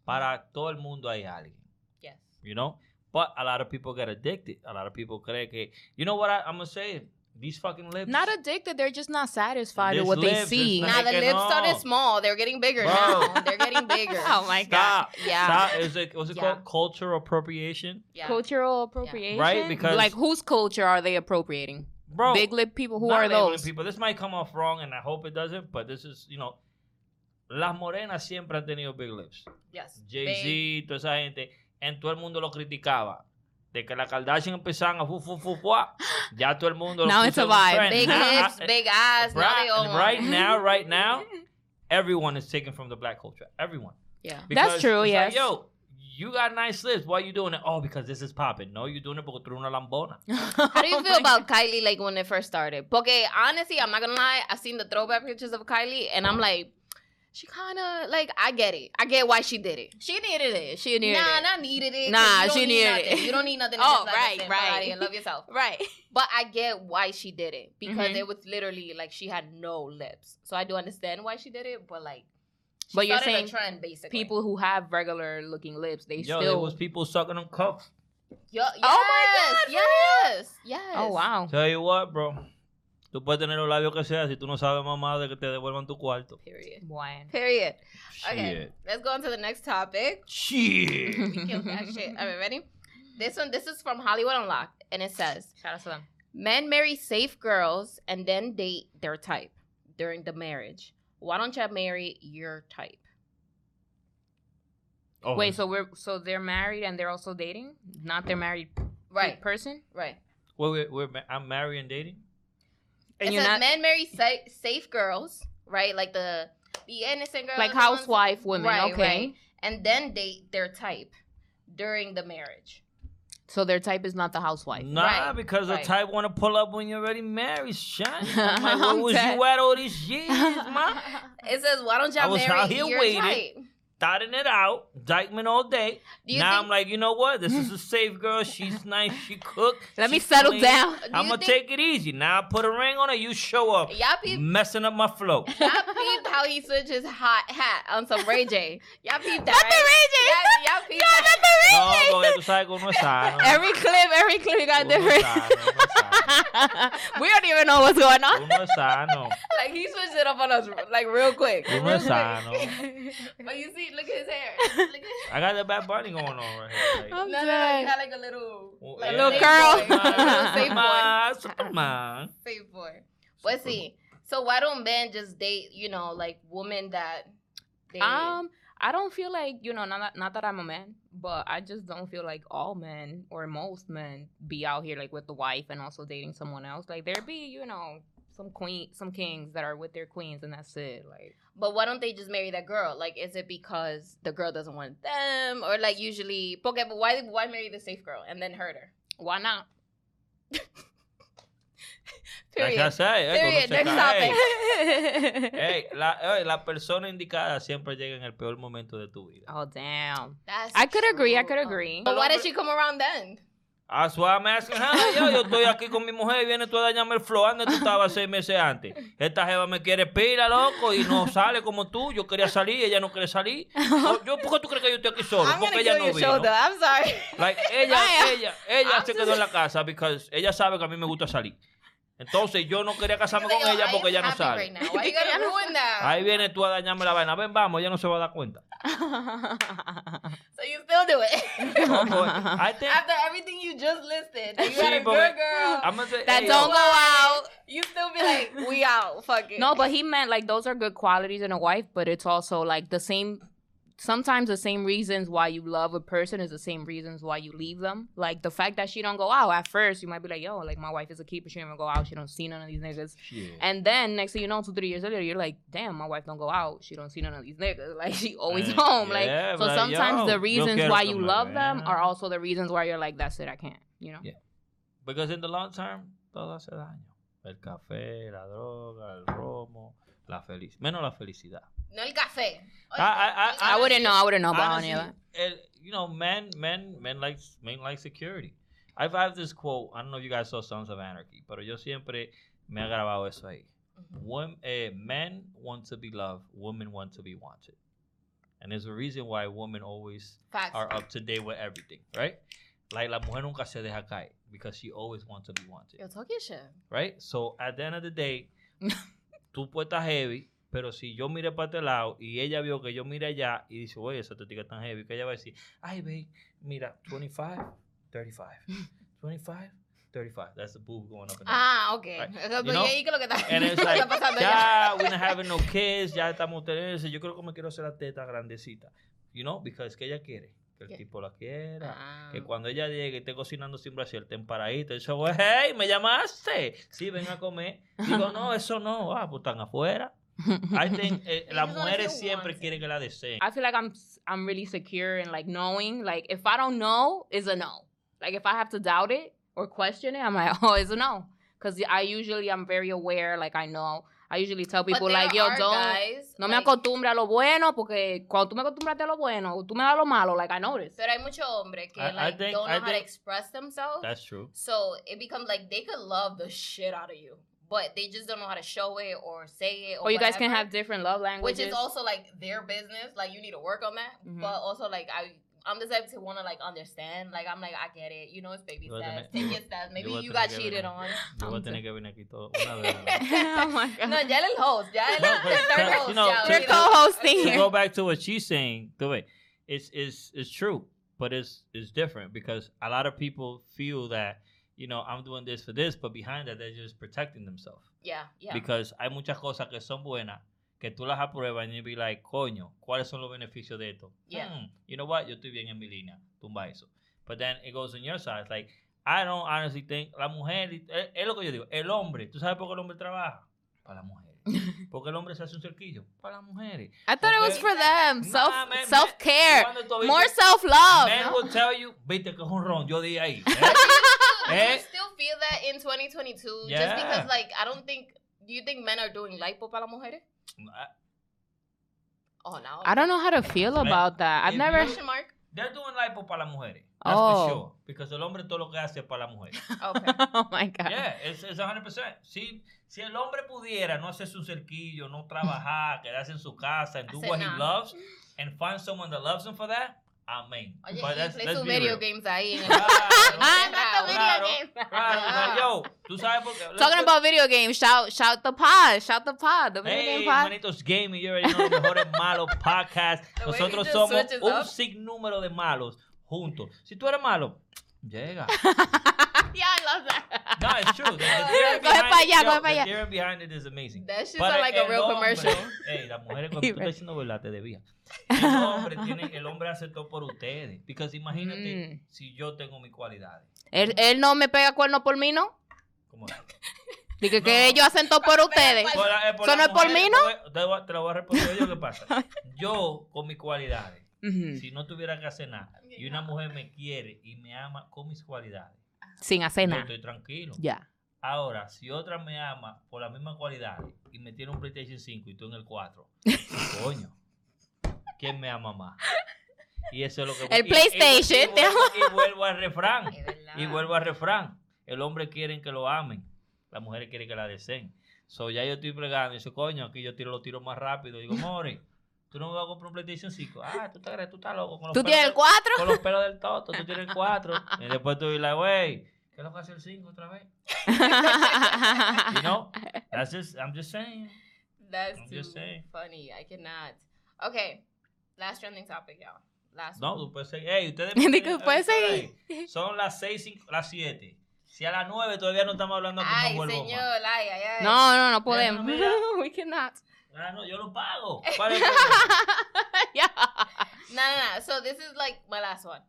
Para mm-hmm. todo el mundo hay alguien. Yes. You know? But a lot of people get addicted. A lot of people cree que... You know what I, I'm going to say? These fucking lips. Not addicted. They're just not satisfied with what they see. Now the lips no. started small. They're getting bigger Bro. now. They're getting bigger. Oh my god. Stop. Yeah. Stop. Is it, was it Yeah. called? Cultural appropriation? Yeah. Cultural appropriation, Right, because- like whose culture are they appropriating? Bro. Big lip people. Who not are labeling those? people. This might come off wrong, and I hope it doesn't. But this is, you know, las morenas siempre han tenido big lips. Yes. Jay Z, toda esa gente, en todo el mundo lo criticaba. De que la Kardashian a fu fu fu fuá, ya todo el mundo. Now it's a vibe. Big Now, hips, big ass. now right, want right now, right now, everyone is taken from the black culture. Everyone. Yeah. Because true, it's yes. Like, Yo, you got nice lips. Why you doing it? Oh, because this is popping. No, you're doing it tú eres una lambona. How do you feel about Kylie like when it first started? Porque honestly, I'm not gonna lie, I've seen the throwback pictures of Kylie and I'm like, she kind of like I get it. I get why she did it. She needed it. She needed nah, it. Nah, not needed it. 'cause Nah, she need needed nothing. it. You don't need nothing. Oh, like, right, right. And love yourself. Right. But I get why she did it because Mhm. it was literally like she had no lips. So I do understand why she did it, but like, she But you're saying a trend basically. People who have regular looking lips, they Yo, still. there was people sucking on cups. Yo, yes, Oh my God, yes, yes. oh wow. Tell you what, bro. Tú puedes tener los labios que sea si tú no sabes mamá de que te devuelvan tu cuarto. Period. Bueno. Period. Shit. Okay, let's go on to the next topic. Shit. We killed that shit. All right, ready? This one, this is from Hollywood Unlocked, and it says, Shout out to them. "Men marry safe girls and then date their type during the marriage. Why don't you marry your type?" Oh, Wait, so we're so they're married and they're also dating? Not their married Right, person? right. wait, wait, wait, ma- I'm married and dating? And it you're says not men marry sa- safe girls, right? Like the the innocent girls, like the ones- housewife women, Right, okay. right. and then date their type during the marriage. So their type is not the housewife. Nah, Right, because the type want to pull up when you're already married, son. I'm like, where was you at all these years, man? It says, "Why don't y'all was marry out here your waiting. type?" Starting it out, Dyckman all day. Now think- I'm like, you know what? This is a safe girl. She's nice. She cook. Let me settle clean. down. Do I'm gonna think- take it easy. Now I put a ring on her. You show up, Y'all peep, messing up my flow. y'all peeped how he switched his hot hat on some Ray J. Y'all peeped that, Not the? Ray J. Y'all, y'all peeped No, that. not the Ray No, J. porque tú sabes que uno es sano. Every clip, every clip you got Uno different. sano, uno sano. we don't even know what's going on. Uno es sano. Like he switched it up on us like real quick. Uno Real es sano. quick. But you see, look at his hair. Look at I got the Bad Bunny going on right here. Like, I'm no, no, no, you had like a little, Oh, like yeah. little safe curl. boy. A little safe boy. Superman, Superman. Safe boy. But see, so why don't men just date, you know, like women that They- Um, I don't feel like you know, not that, not that I'm a man, but I just don't feel like all men or most men be out here like with the wife and also dating someone else. Like there be, you know, some queen, some kings that are with their queens and that's it. Like But why don't they just marry that girl? Like, is it because the girl doesn't want them, or like usually? Okay, but why why marry the safe girl and then hurt her? why not? Like I Period. say, eh, Period. cuando se Next cae, topic. Ey, la, ey, la persona indicada siempre llega en el peor momento de tu vida. oh damn. That's I could agree. I could agree. But why did she come around then? Why I'm asking her. Yo, yo estoy aquí con mi mujer y viene tú a dañarme el flow. ¿Dónde tú estabas seis meses antes? Esta jeva me quiere pila, loco, y no sale como tú. Yo quería salir, ella no quiere salir. Yo, ¿Por qué tú crees que yo estoy aquí solo? I'm Porque ella no vino. I'm sorry. Like, ella, ella, ella I'm se quedó en la casa because ella sabe que a mí me gusta salir. Entonces yo no quería casarme con ella porque ella no sale. Ahí viene tú a dañarme la vaina. Ven, vamos, ella no se va a dar cuenta. So you still do it No, oh, boy, I think, after everything you just listed. that You Sí, had a porque- good girl. I'm gonna say, that hey, don't yo, go out. You still be like, we out. Fuck it. No, but he meant like those are good qualities in a wife, but it's also like the same. Sometimes the same reasons why you love a person is the same reasons why you leave them. Like the fact that she don't go out at first, you might be like, "Yo, like my wife is a keeper. She don't go out. She don't see none of these niggas." And then next thing you know, two three years later, you're like, "Damn, my wife don't go out. She don't see none of these niggas. Like she always home." yeah, like so, like, sometimes yo, the reasons why you love them are also the reasons why you're like, "That's it. I can't." You know. Yeah. Because in the long term, todo hace daño. El café, la droga, el romo, la felicidad. Menos la felicidad. No el café. I- I- I wouldn't know. I wouldn't know about Honestly, any of that. you know, men, men, men like, men like security. I've had this quote. I don't know if you guys saw Sons of Anarchy, pero yo siempre me ha grabado eso ahí. Wom- eh, men want to be loved. Women want to be wanted. And there's a reason why women always Facts. are up to date with everything, right? Like la mujer nunca se deja caer because she always wants to be wanted, Yo, talk your shit. right? So at the end of the day, tú puedes estar heavy, pero si yo miré para este lado y ella vio que yo miré allá y dice, oye, esa tetica tan heavy, que ella va a decir, ay, babe, mira, 25, 35, 25, 35. That's the boob going up and down. Ah, ok. Right. You know? ¿y qué es lo que está, pasando ya, we're not having no kids, ya estamos teniendo, yo creo que me quiero hacer la teta grandecita. You know, because que ella quiere, que el ¿Qué? tipo la quiera. Ah. Que cuando ella llegue y esté cocinando sin brasier, estén paraditos. Eso, güey, hey, me llamaste. Sí, ven a comer. Digo, no, eso no. Ah, pues están afuera. I think eh, They las wanna mujeres feel siempre quieren que la deseen. I feel like I'm I'm really secure in like knowing. Like if I don't know, is a no. Like if I have to doubt it or question it, I'm like, oh, it's a no. Because I usually I'm very aware. Like I know. I usually tell people like, yo, don't. guys, No me like- acostumbre a lo bueno porque cuando tú me acostumbraste a lo bueno, tú me das lo malo, like I notice. Pero hay muchos hombres que I- I like, think- don't know I how to think- express themselves. That's true. So it becomes like they could love the shit out of you, but they just don't know how to show it or say it. Or, Or you guys can have different love languages. which is also like their business. Like you need to work on that, Mhm. but also like I. I'm the type to want to like understand. Like I'm like I get it. You know it's baby Yo voy a steps. tener- Take your steps. Maybe yo voy a you got cheated on. Yo voy a tener que venir aquí todo una vez. oh my god. No, ya él host. Ya él No, el third host. you know, ya, You're co-hosting to here. go back to what she's saying, the way it's it's it's true, but it's it's different because a lot of people feel that you know I'm doing this for this, but behind that they're just protecting themselves Yeah, yeah. because hay muchas cosas que son buenas que tú las apruebas and you be like, coño, ¿cuáles son los beneficios de esto? Yeah. Hmm, you know what? Yo estoy bien en mi línea, tumba eso. But then it goes on your side. It's like I don't honestly think la mujer es, es lo que yo digo, el hombre, ¿tú sabes por qué el hombre trabaja? Para las mujeres. Porque el hombre se hace un cerquillo para las mujeres. I thought it was for them. Self man. self care. ¿Cuándo tú viste- More self love. Men will tell you, viste que es un ron, yo di ahí. ¿eh? You Eh? still feel that in 2022? Yeah. Just because, like, I don't think. Do you think men are doing lipo para las mujeres? Oh no. I don't know how to feel about that. I've If never. you- mark. They're doing lipo para las mujeres. That's Oh. for sure. Because el hombre todo lo que hace es para las mujeres. Okay. oh my god. Yeah, it's, it's 100%. Si, si el hombre pudiera no hacer su cerquillo, no trabajar, quedarse en su casa and do Hacer what he loves and find someone that loves him for that, amén. Oye, let's- play let's video games ahí. En. Claro, Ah, not the video claro, claro, Ah. yo, tú sabes por qué. Talking about video games, shout shout the pod, shout the pod, the video Hey, game pod. manitos gaming, you already know, los mejores malos podcast. The way he Nosotros somos un sinnúmero de malos juntos. Si tú eres malo, llega. yeah, I love that. No, it's true. The, the Go ahead, para allá, yo, coge para the allá. theory behind it is amazing. That shit Pero sound like a real hombre- commercial. Ey, las mujeres cuando tú estás diciendo verdad te debía. El hombre tiene, el hombre hace todo por ustedes. Porque imagínate Mm. si yo tengo mis cualidades. Él, él no me pega cuerno por mí, ¿no? ¿Cómo? Dije No. que ellos hacen todo por ustedes. Por la- por ¿Eso no es por mí, no? Te, voy te lo voy a responder yo qué pasa. Yo con mis cualidades, Ujú. si no tuviera que hacer nada y una mujer me quiere y me ama con mis cualidades, Sin hacer yo nada. estoy tranquilo. Ya. Ahora, si otra me ama por las mismas cualidades y me tiene un PlayStation 5 y tú en el 4, coño, ¿quién me ama más? Y eso es lo que... El y- y- PlayStation, Y, te vuelvo, y vuelvo al refrán. Y vuelvo al refrán. El hombre quiere que lo amen. Las mujeres quieren que la deseen. So, ya yo estoy plegando y dice, coño, aquí yo tiro los tiros más rápido. Digo, Mori, tú no me vas a comprar un PlayStation 5. Ah, tú, estás, tú estás loco. Con los ¿Tú pelos tienes el del- 4? Con los pelos del toto, tú tienes el 4. y después tú dices, güey, ¿qué es lo que hace el 5 otra vez? You know? That's just, I'm just saying. That's I'm too just saying. funny. I cannot. Okay. Last trending topic, y'all. Last No, tú puedes seguir. Ey, ustedes. Digo, puedes seguir. Son las 6, cinco- las 7. Si a las 9 todavía no estamos hablando, que Ay, no vuelvo señor, ay, ay, ay. No, no, no podemos. mira. we cannot. Ah, no, yo lo pago. ¿Cuál es yeah. No, no, no. So this is like my last one.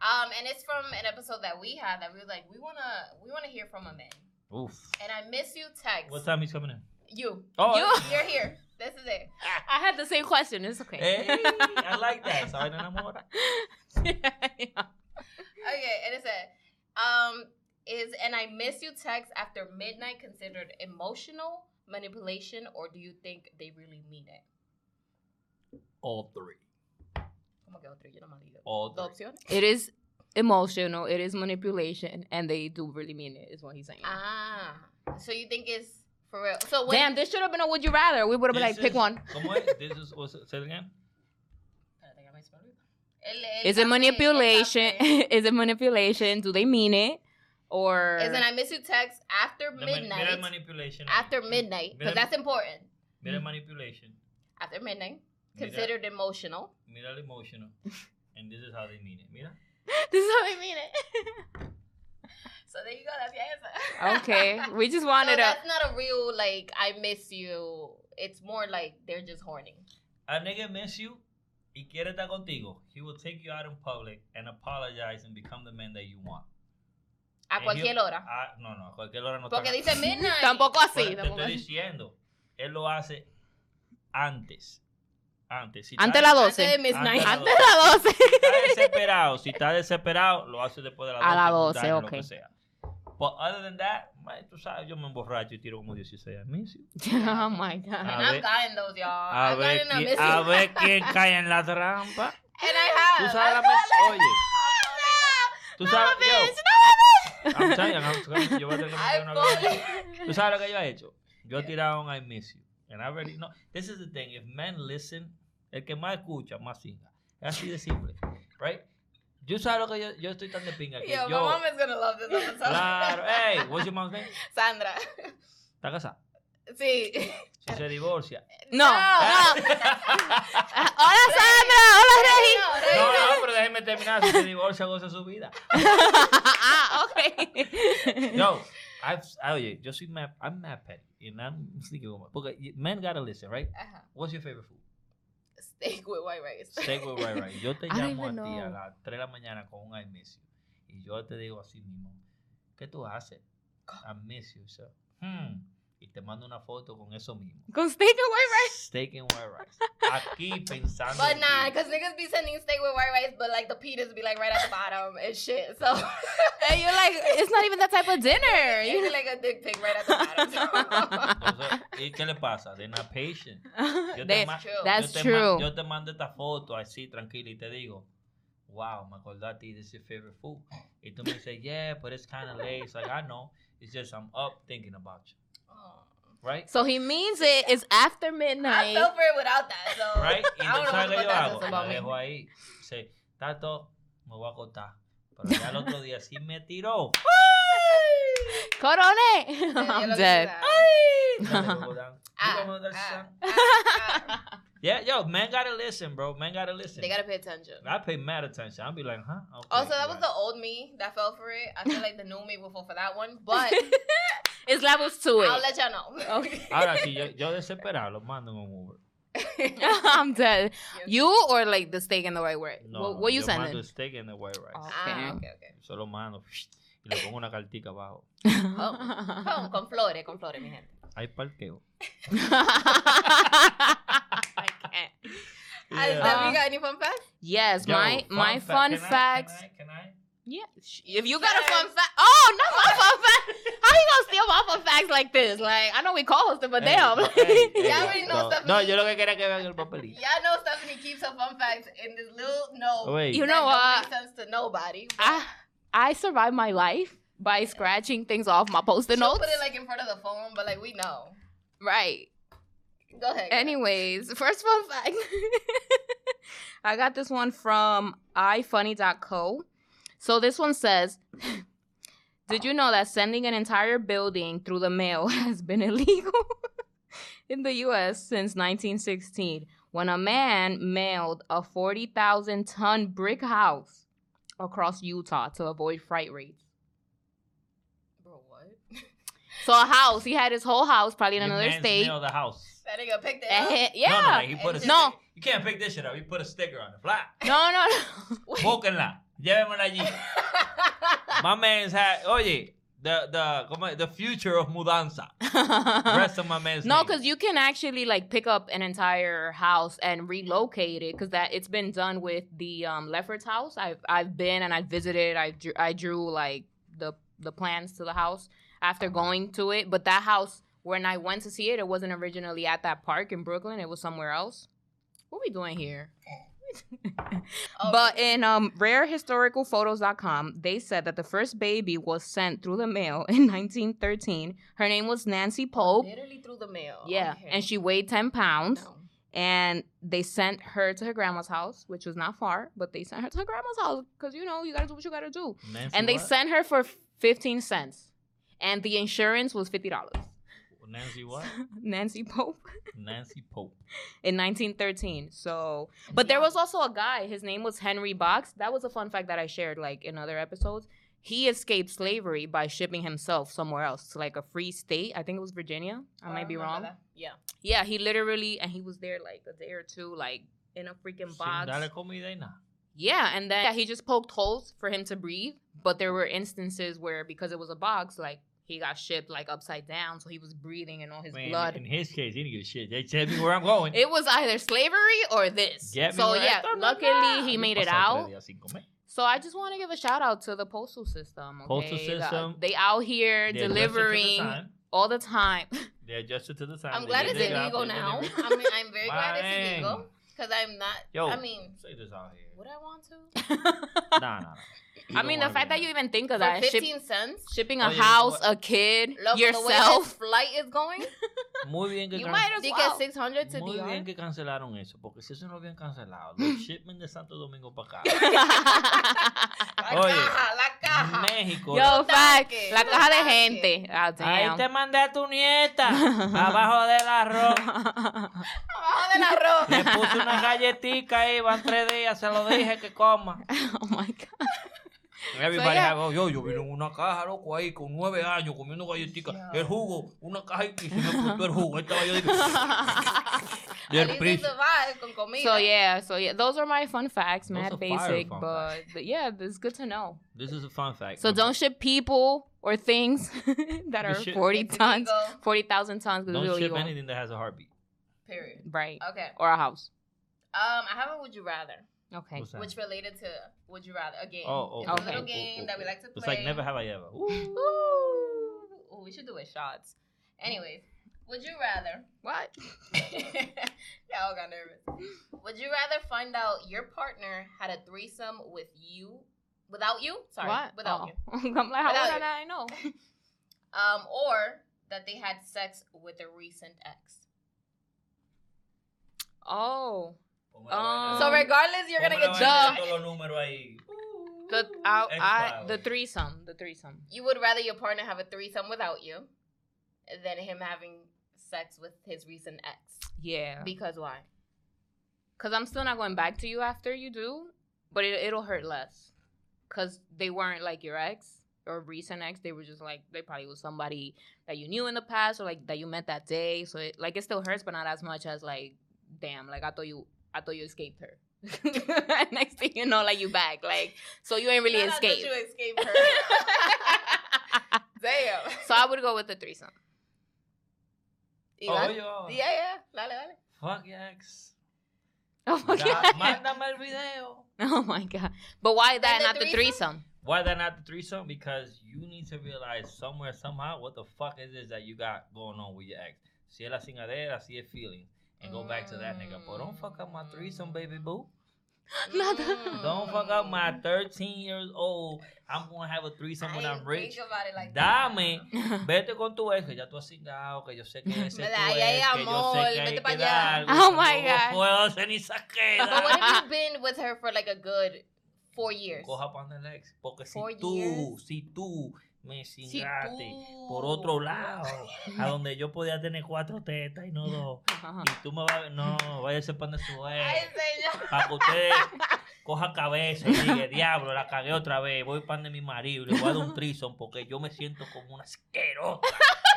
Um, and it's from an episode that we had that we were like, we wanna, we wanna hear from a man. Oof. And I miss you text. What time is coming in? You. Oh, you. You're here. This is it. I had the same question. It's okay. Hey, I like that. Esa vaina enamora. Okay, and it said, um, is and I miss you text after midnight considered emotional manipulation, or do you think they really mean it? All three. ¿Cómo que otro? Yo no me digo. All three. It is emotional. It is manipulation, and they do really mean it. Is what he's saying. Ah, so you think it's for real? So when, Damn, this should have been a would you rather. We would have been like, This pick one. ¿Cómo es? This is, what's it, say it again? Espérate, ya me se me olvidó. El- el Is it manipulation? is it manipulation? Do they mean it? Or Is an I miss you text after The man- Mira midnight? manipulation. After midnight, because that's important. Mira el manipulation. After midnight, Mira- considered emotional. Mira emotional. And this is how they mean it. Mira. this is how they mean it. So there you go. That's the answer. okay, we just So wanted to. that's not a real like I miss you. It's more like they're just horny. A nigga miss you y quiere estar contigo. He will take you out in public and apologize and become the man that you want. A cualquier hora. Ah, no, no, a cualquier hora no Porque dice midnight. Tampoco así. Pero te tampoco estoy así. diciendo, él lo hace antes. Antes. Si Ante está- la Antes de 12. midnight. Antes Ante la 12. Si está desesperado, si está desesperado, lo hace después de las A las 12, 12, lo ok. que sea. But other than that, man, tú sabes, yo me emborracho y tiro como 16 al miss you. oh my god. A ver- those, y'all. A a quién cae en la trampa. And I have. Tú sabes la. Oye, tú sabes, No, yo, bitch, no, I'm telling you, I'm telling you, yo voy a tener que meter una cosa. Tú sabes lo que yo he hecho. Yo he tirado un I miss you. And I already know. This is the thing. If men listen, el que más escucha, más siga. Es así de simple. Right? Yo sabes lo que yo, yo estoy tan de pinga que Yo, my yo. mom is gonna love this episode. Claro. Hey, what's your mom's name? Sandra. ¿Está casada? Sí. Si se divorcia. No. No. Ah. Hola Sandra. Hola Regi. No, no, pero déjeme terminar. Si se divorcia, goza su vida. Yo, I've, oye, yo soy mad, I'm mad petty. And I'm thinking, porque men gotta listen, right? Ajá. What's your favorite food? Steak with white rice. Steak with right, right. Yo te llamo a ti a las 3 de la mañana con un I miss you. Y yo te digo así mismo, ¿qué tú haces? I miss you, so. Hmm. Y te mando una foto con eso mismo. Con steak and white rice. Steak and white rice. Aquí pensando. But nah, because niggas be sending steak with white rice, but like the pitas be like right at the bottom and shit. So And you're like, it's not even that type of dinner. you You be like a dick pic right at the bottom. Entonces, ¿Y qué le pasa? They're not patient. Yo te They- ma- true. That's yo te ma- true. yo te mando esta foto así tranquila y te digo, wow, me acordé a ti, this is your favorite food. Y tú me dices, yeah, but it's kind of late. It's like, I know. It's just I'm up thinking about you. Right? So he means it. It's after midnight. I midnight. fell for it without that. So Right? Y I don't entonces, know ¿sabes what qué yo that hago? La dejo ahí. Dice, Tato, me voy a acostar. Pero ya el otro día sí me tiró. Corone. I'm dead. sea. No le pongo down. Ah, You know what ah, I'm ah, saying? ah. Yeah, yo, man gotta listen, bro. Man gotta listen. They gotta pay attention. I pay mad attention. I'll be like, huh? Okay, Also, that was right. the old me that fell for it. I feel like the new me will fall for that one. But It's levels to it. I'll let y'all know. Okay. Ahora, si yo, yo desesperado, los mando en un Uber. I'm dead. You or like the steak and the white rice? No, what, what you yo sending? mando steak and the white rice. Oh. Ah, okay, okay. Yo lo mando y le pongo una cartica abajo. Con, con flores, con flores, mi gente. Hay parqueo. I can't. Has Yeah. Debbie got any fun facts? Yes, Yo, my my fact. fun Can facts. Can I, can I? Yeah, if you got a Yes. fun fact. Oh, not my fun fact. How you gonna steal my fun facts like this? Like I know we co-hosted, but Hey, damn. hey, hey, Y'all already know no, stuff. No, yo lo que quería que vean el papelito. Y'all know Stephanie keeps her fun facts in this little note. Oh, wait. You that know don't what? make sense to nobody. I I survived my life by scratching things off my post-it She'll notes. put it like in front of the phone, but like we know. right. Go ahead. Anyways, first fun fact. I got this one from ifunny.co. So this one says, Did you know that sending an entire building through the mail has been illegal in the US since 1916 when a man mailed a 40,000 ton brick house across Utah to avoid freight rates? Bro, what? So a house, he had his whole house probably in Your another man's state. nailed the house. That nigga picked it up. yeah. No, no, like he put a No. sticker- You can't pick this shit up. He put a sticker on it. Flat. No, no, no. Búsquenla. Llévenmela allí. My man's had, oye, the, the, como, the future of mudanza. Rest of my man's No, because you can actually like pick up an entire house and relocate it because that it's been done with the um, Lefferts house. I've I've been and I visited. I drew, I drew like the the plans to the house after going to it. But that house when I went to see it, it wasn't originally at that park in Brooklyn. It was somewhere else. What we doing here? Oh, But in um, rarehistoricalphotos.com, they said that the first baby was sent through the mail in 1913. Her name was Nancy Pope. literally through the mail. Yeah, Okay. and she weighed 10 pounds. No. And they sent her to her grandma's house, which was not far, but they sent her to her grandma's house because, you know, you gotta do what you gotta do. Nancy and they what? sent her for 15 cents. And the insurance was $50. Nancy what? Nancy Pope Nancy Pope. in 1913. So, but there was also a guy, his name was Henry Box. That was a fun fact that I shared like in other episodes. He escaped slavery by shipping himself somewhere else to like a free state. I think it was Virginia. I Oh, might be remember wrong. that. Yeah. Yeah, he literally and he was there like a day or two, like in a freaking box. darle comida y nada. Yeah, and then yeah, he just poked holes for him to breathe. But there were instances where because it was a box, like he got shipped like upside down, so he was breathing and all his Man, blood. In his case, he didn't give a shit. They tell me where I'm going. It was either slavery or this. Get me so yeah, luckily he made it out. tres días sin comer. So I just want to give a shout out to the postal system. Okay? Postal The- system. they out here They adjusted to the delivering all the time. They adjusted to the time. I'm glad it's their illegal They now. I mean, I'm very glad it's Man. illegal because I'm not. Yo, I mean, say this out here. would I want to? Nah, nah, nah. I mean, the fact that you even think of For that, ship, 15 cents? shipping Oh, a house, what? a kid, Look, the way yourself. this flight is going, Muy bien que You might as well. get 600 to Muy bien DR. que cancelaron eso, porque si eso no lo habían cancelado, los shipments de Santo Domingo para acá, La Oye, caja, la caja. México. Yo, fact, la caja de gente. Ah, Ahí te mandé a tu nieta, abajo del arroz. Abajo del arroz. Le puse una galletita ahí, van tres días, se lo dije que coma. oh my god. Everybody yeah. have- yo, yo vine en una caja, loco, ahí, con nueve años, comiendo galletitas. El jugo, una caja y se me explotó el jugo. Estaba yo, digo, y el least piso. it's survive con comida. So yeah, so yeah, those are my fun facts, mad are fire basic, but, but yeah, it's good to know. This is a fun fact. So don't ship people or things that are should- forty tons, forty thousand tons, Don't it's ship illegal, anything that has a heartbeat. Period. right? Okay. Or a house. Um, I have a would you rather, Okay. What's that? which related to would you rather a game. Oh, oh, it's okay. a little oh, game oh, that we oh. like to play. It's like never have I ever. Ooh. Ooh. Ooh, we should do it shots. Anyways, would you rather? What? yeah, all got nervous. Would you rather find out your partner had a threesome with you, without you? Sorry, what? without oh. you. I'm like, how Without would you. I know? Um, or that they had sex with a recent ex. Oh. Ponme Um. So regardless, you're gonna get vaina Duh. de todos los números ahí. The I, I, X-Files. the threesome, the threesome. You would rather your partner have a threesome without you than him having sex with his recent ex. Yeah. Because why? Cause I'm still not going back to you after you do, but it, it'll hurt less. Cause they weren't like your ex or recent ex, they were just like they probably was somebody that you knew in the past or like that you met that day. So it like it still hurts, but not as much as like, damn, like I thought you I thought you escaped her. Next thing you know, like you back, like so you ain't really Not that escaped. you escaped her. Damn. so I would go with the threesome. Oh, Iván? yo. Yeah, yeah. Dale, dale. Fuck your ex. Oh my god. Mándame el video. Oh my god. But why that the not the threesome? threesome? Why that not the threesome? Because you need to realize somewhere, somehow, what the fuck is this that you got going on with your ex. Si es la cingadera, si es feeling. And go back to that nigga. But don't fuck up my threesome, baby boo. Mm. Don't fuck up my 13 years old. I'm gonna have a threesome when I I'm didn't rich. think about it like that. Dame, vete con tu ex, que ya tú has cingado, que yo sé que ese es tu ex, que yo sé que hay que dar Oh my God. puedo hacer ni saqueda. But what if you've been with her for like a good four years? Coja pan del ex, porque si Four tú, years. si tú me cingaste tú- por otro lado, a donde yo podía tener cuatro tetas y no dos, Ajá. y tú me vas a no, vaya a ser pan de su para que usted coja cabeza y diga, diablo, la cagué otra vez, voy pan de mi marido le voy a dar un trison porque yo me siento como una asquerosa,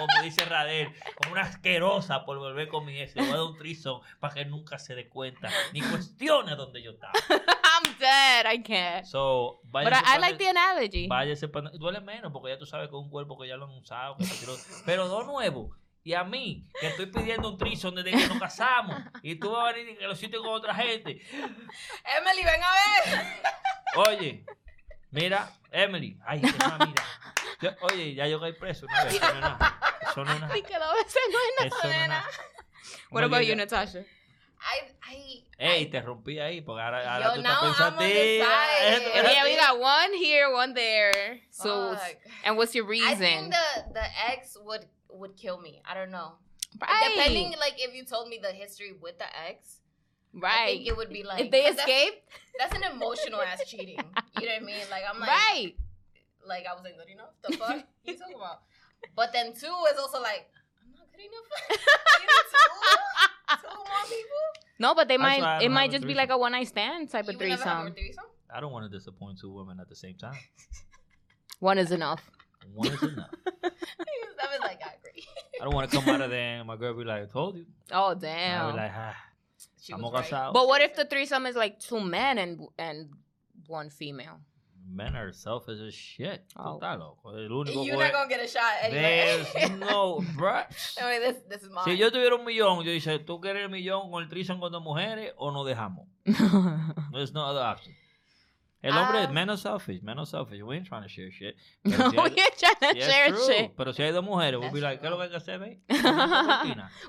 como dice Radel, como una asquerosa por volver con mi ex, le voy a dar un trison para que nunca se dé cuenta, ni cuestione dónde yo estaba. I'm dead. I can't. So, But I, I like the analogy. Váyase pa- duele menos porque ya tú sabes que es un cuerpo que ya lo han usado. que. Pero dos nuevos. Y a mí, que estoy pidiendo un trison desde que nos casamos. Y tú vas a venir y que lo sientes con otra gente. Emily, ven a ver. Oye, mira, Emily. Ay, mira. Yo- oye, ya yo caí preso una vez. No no es nada. Ay, que la vez no hay Eso no es nada. What about you, Natasha? I, I, Ey, te rompí ahí porque ahora, ahora Yo, tú estás I'm pensativa. Yeah, we got one here, one there. So, Fuck. and what's your reason? I think the the ex would would kill me. I don't know. right. Depending, like if you told me the history with the ex, I right. think it would be like if they 'cause that's- escape, That's, an emotional ass cheating. You know what I mean? Like I'm like, right. like I wasn't good enough. The fuck you talking about? But then two is also like I'm not good enough. you need two, two more people. No, but they That's why I might. It don't might a just be like a one night stand type You of would never have a threesome. I don't want to disappoint two women at the same time. One is enough. One is enough. I was like, I agree. I don't want to come out of there and my girl be like, I told you. Oh And I damn. be like, ah, She estamos was right. casados. but what if the threesome is like two men and and one female? Men are selfish as shit. Oh. estás loco. El único You're not gonna get a shot anyway. There's no, bruh. Anyway, this this is mine. Si yo tuviera un millón, yo dice, ¿tú quieres el millón con el trison con dos mujeres o nos dejamos? There's no other option. El hombre, Ah. men are selfish, men are selfish. We ain't trying to share shit. Pero no, si hay- we're trying to si es share true, shit. Pero si hay dos mujeres, we'll be like, ¿qué es lo que hay que hacer, babe?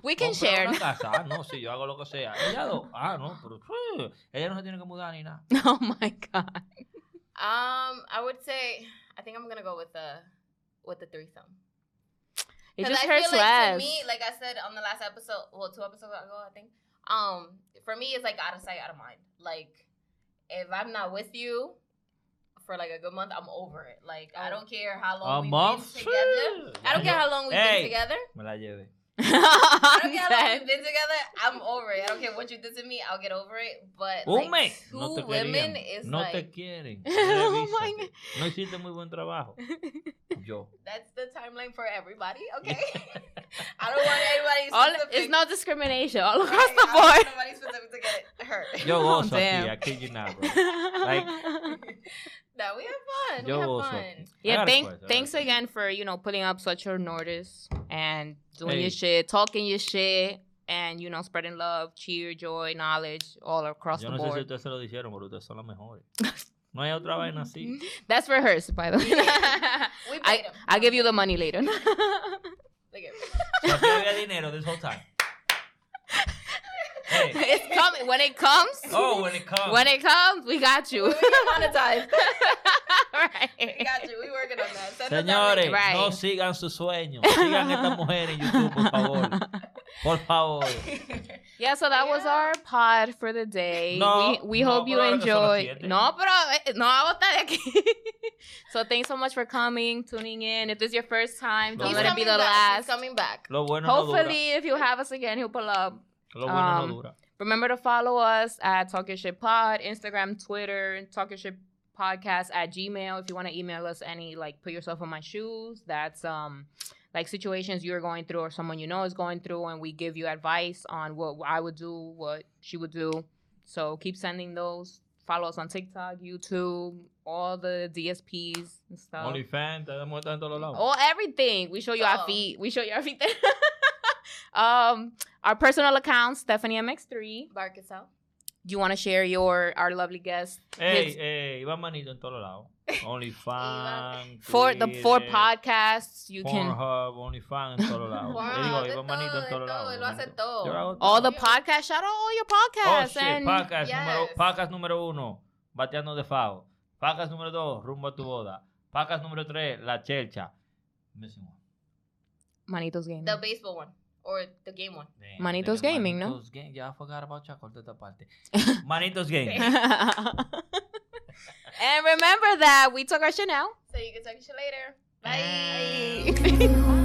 We can share. una casa. Ah, no, sí, yo hago lo que sea. Ella dos. Ah, no, pero ella no se tiene que mudar ni nada. Oh my god. Um, I would say I think I'm gonna go with the with the threesome. It just I hurts feel like less. to me, like I said on the last episode, well, two episodes ago, I think. Um, for me, it's like out of sight, out of mind. Like, if I'm not with you for like a good month, I'm over it. Like, I don't care how long A we've month? been together. I don't care how long we've Hey. been together. Me la lleve. I don't care how long we've been together. I'm over it. I don't care what you did to me. I'll get over it. But oh, like, mes. two No te women querían. is No like te quieren. Oh my Revísate. No hiciste muy buen trabajo. Yo. that's the timeline for everybody. Okay. I don't want anybody. All, specific. it's no discrimination all across Right, the I don't want board. Nobody specific to get hurt. Yo Oh, damn. aquí. I kid you not, bro. No, we have fun. Yo we have fun. aquí. I yeah, got thank, question, I got a thanks question. again for you know putting up such a notice and doing Hey. your shit, talking your shit, and you know spreading love, cheer, joy, knowledge all across Yo the no sé si board. ustedes se lo dijeron, pero ustedes son las mejores. No hay otra vaina así. That's rehearsed, by the way. We I. I'll give you the money later. Look at So había dinero this whole time. Hey. it's coming when it comes. Oh, when it comes. When it comes, we got you. We get monetized. right. we got you. We working on that. Send Señores. Right. no sigan sus sueños. Sigan a estas mujeres en YouTube, por favor. Por favor. Yeah, so that was our pod for the day. No, we we no, hope you pero ahora que son las enjoy. No, pero eh, no vamos a estar aquí. so thanks so much for coming, tuning in. If this is your first time, don't He's let it be the back. last. He's coming back. Lo bueno no. Hopefully, if you have us again, he'll pull up. Lo bueno um, no dura. Remember to follow us at Talk Your Shit Pod, Instagram, Twitter, Talk Your Shit podcast at gmail if you want to email us any like put yourself in my shoes that's um like situations you're going through or someone you know is going through and we give you advice on what i would do what she would do so keep sending those follow us on tiktok youtube all the dsps and stuff OnlyFans, te damos en todos lados. Oh, everything. We show you our Oh. feet. We show you everything. um, our personal accounts, Stephanie MX3. Bark it out. Do you want to share your our lovely guest Ey, his- ey, Iván Manito en todos lados. OnlyFans, for the four podcasts? You can Pornhub, OnlyFans en todos lados. Wow, Yo digo, Iván Manito en todo, todos lados. lo hace Iván- todo. All the podcasts. Shout out all your Oh, podcasts. shit, and podcast, Yes. número, podcast número uno, Bateando de Fao. Podcast número dos, Rumbo a tu boda. Podcast número tres, La Chelcha. Missing one. Manitos Gaming. The baseball one. Or the game one. Damn, Manitos nigga, Gaming, ¿no? Manitos Game. Ya I forgot about Chaco de esta parte. Manitos Gaming. and remember that we took our Chanel. So you can talk to you later. Bye. you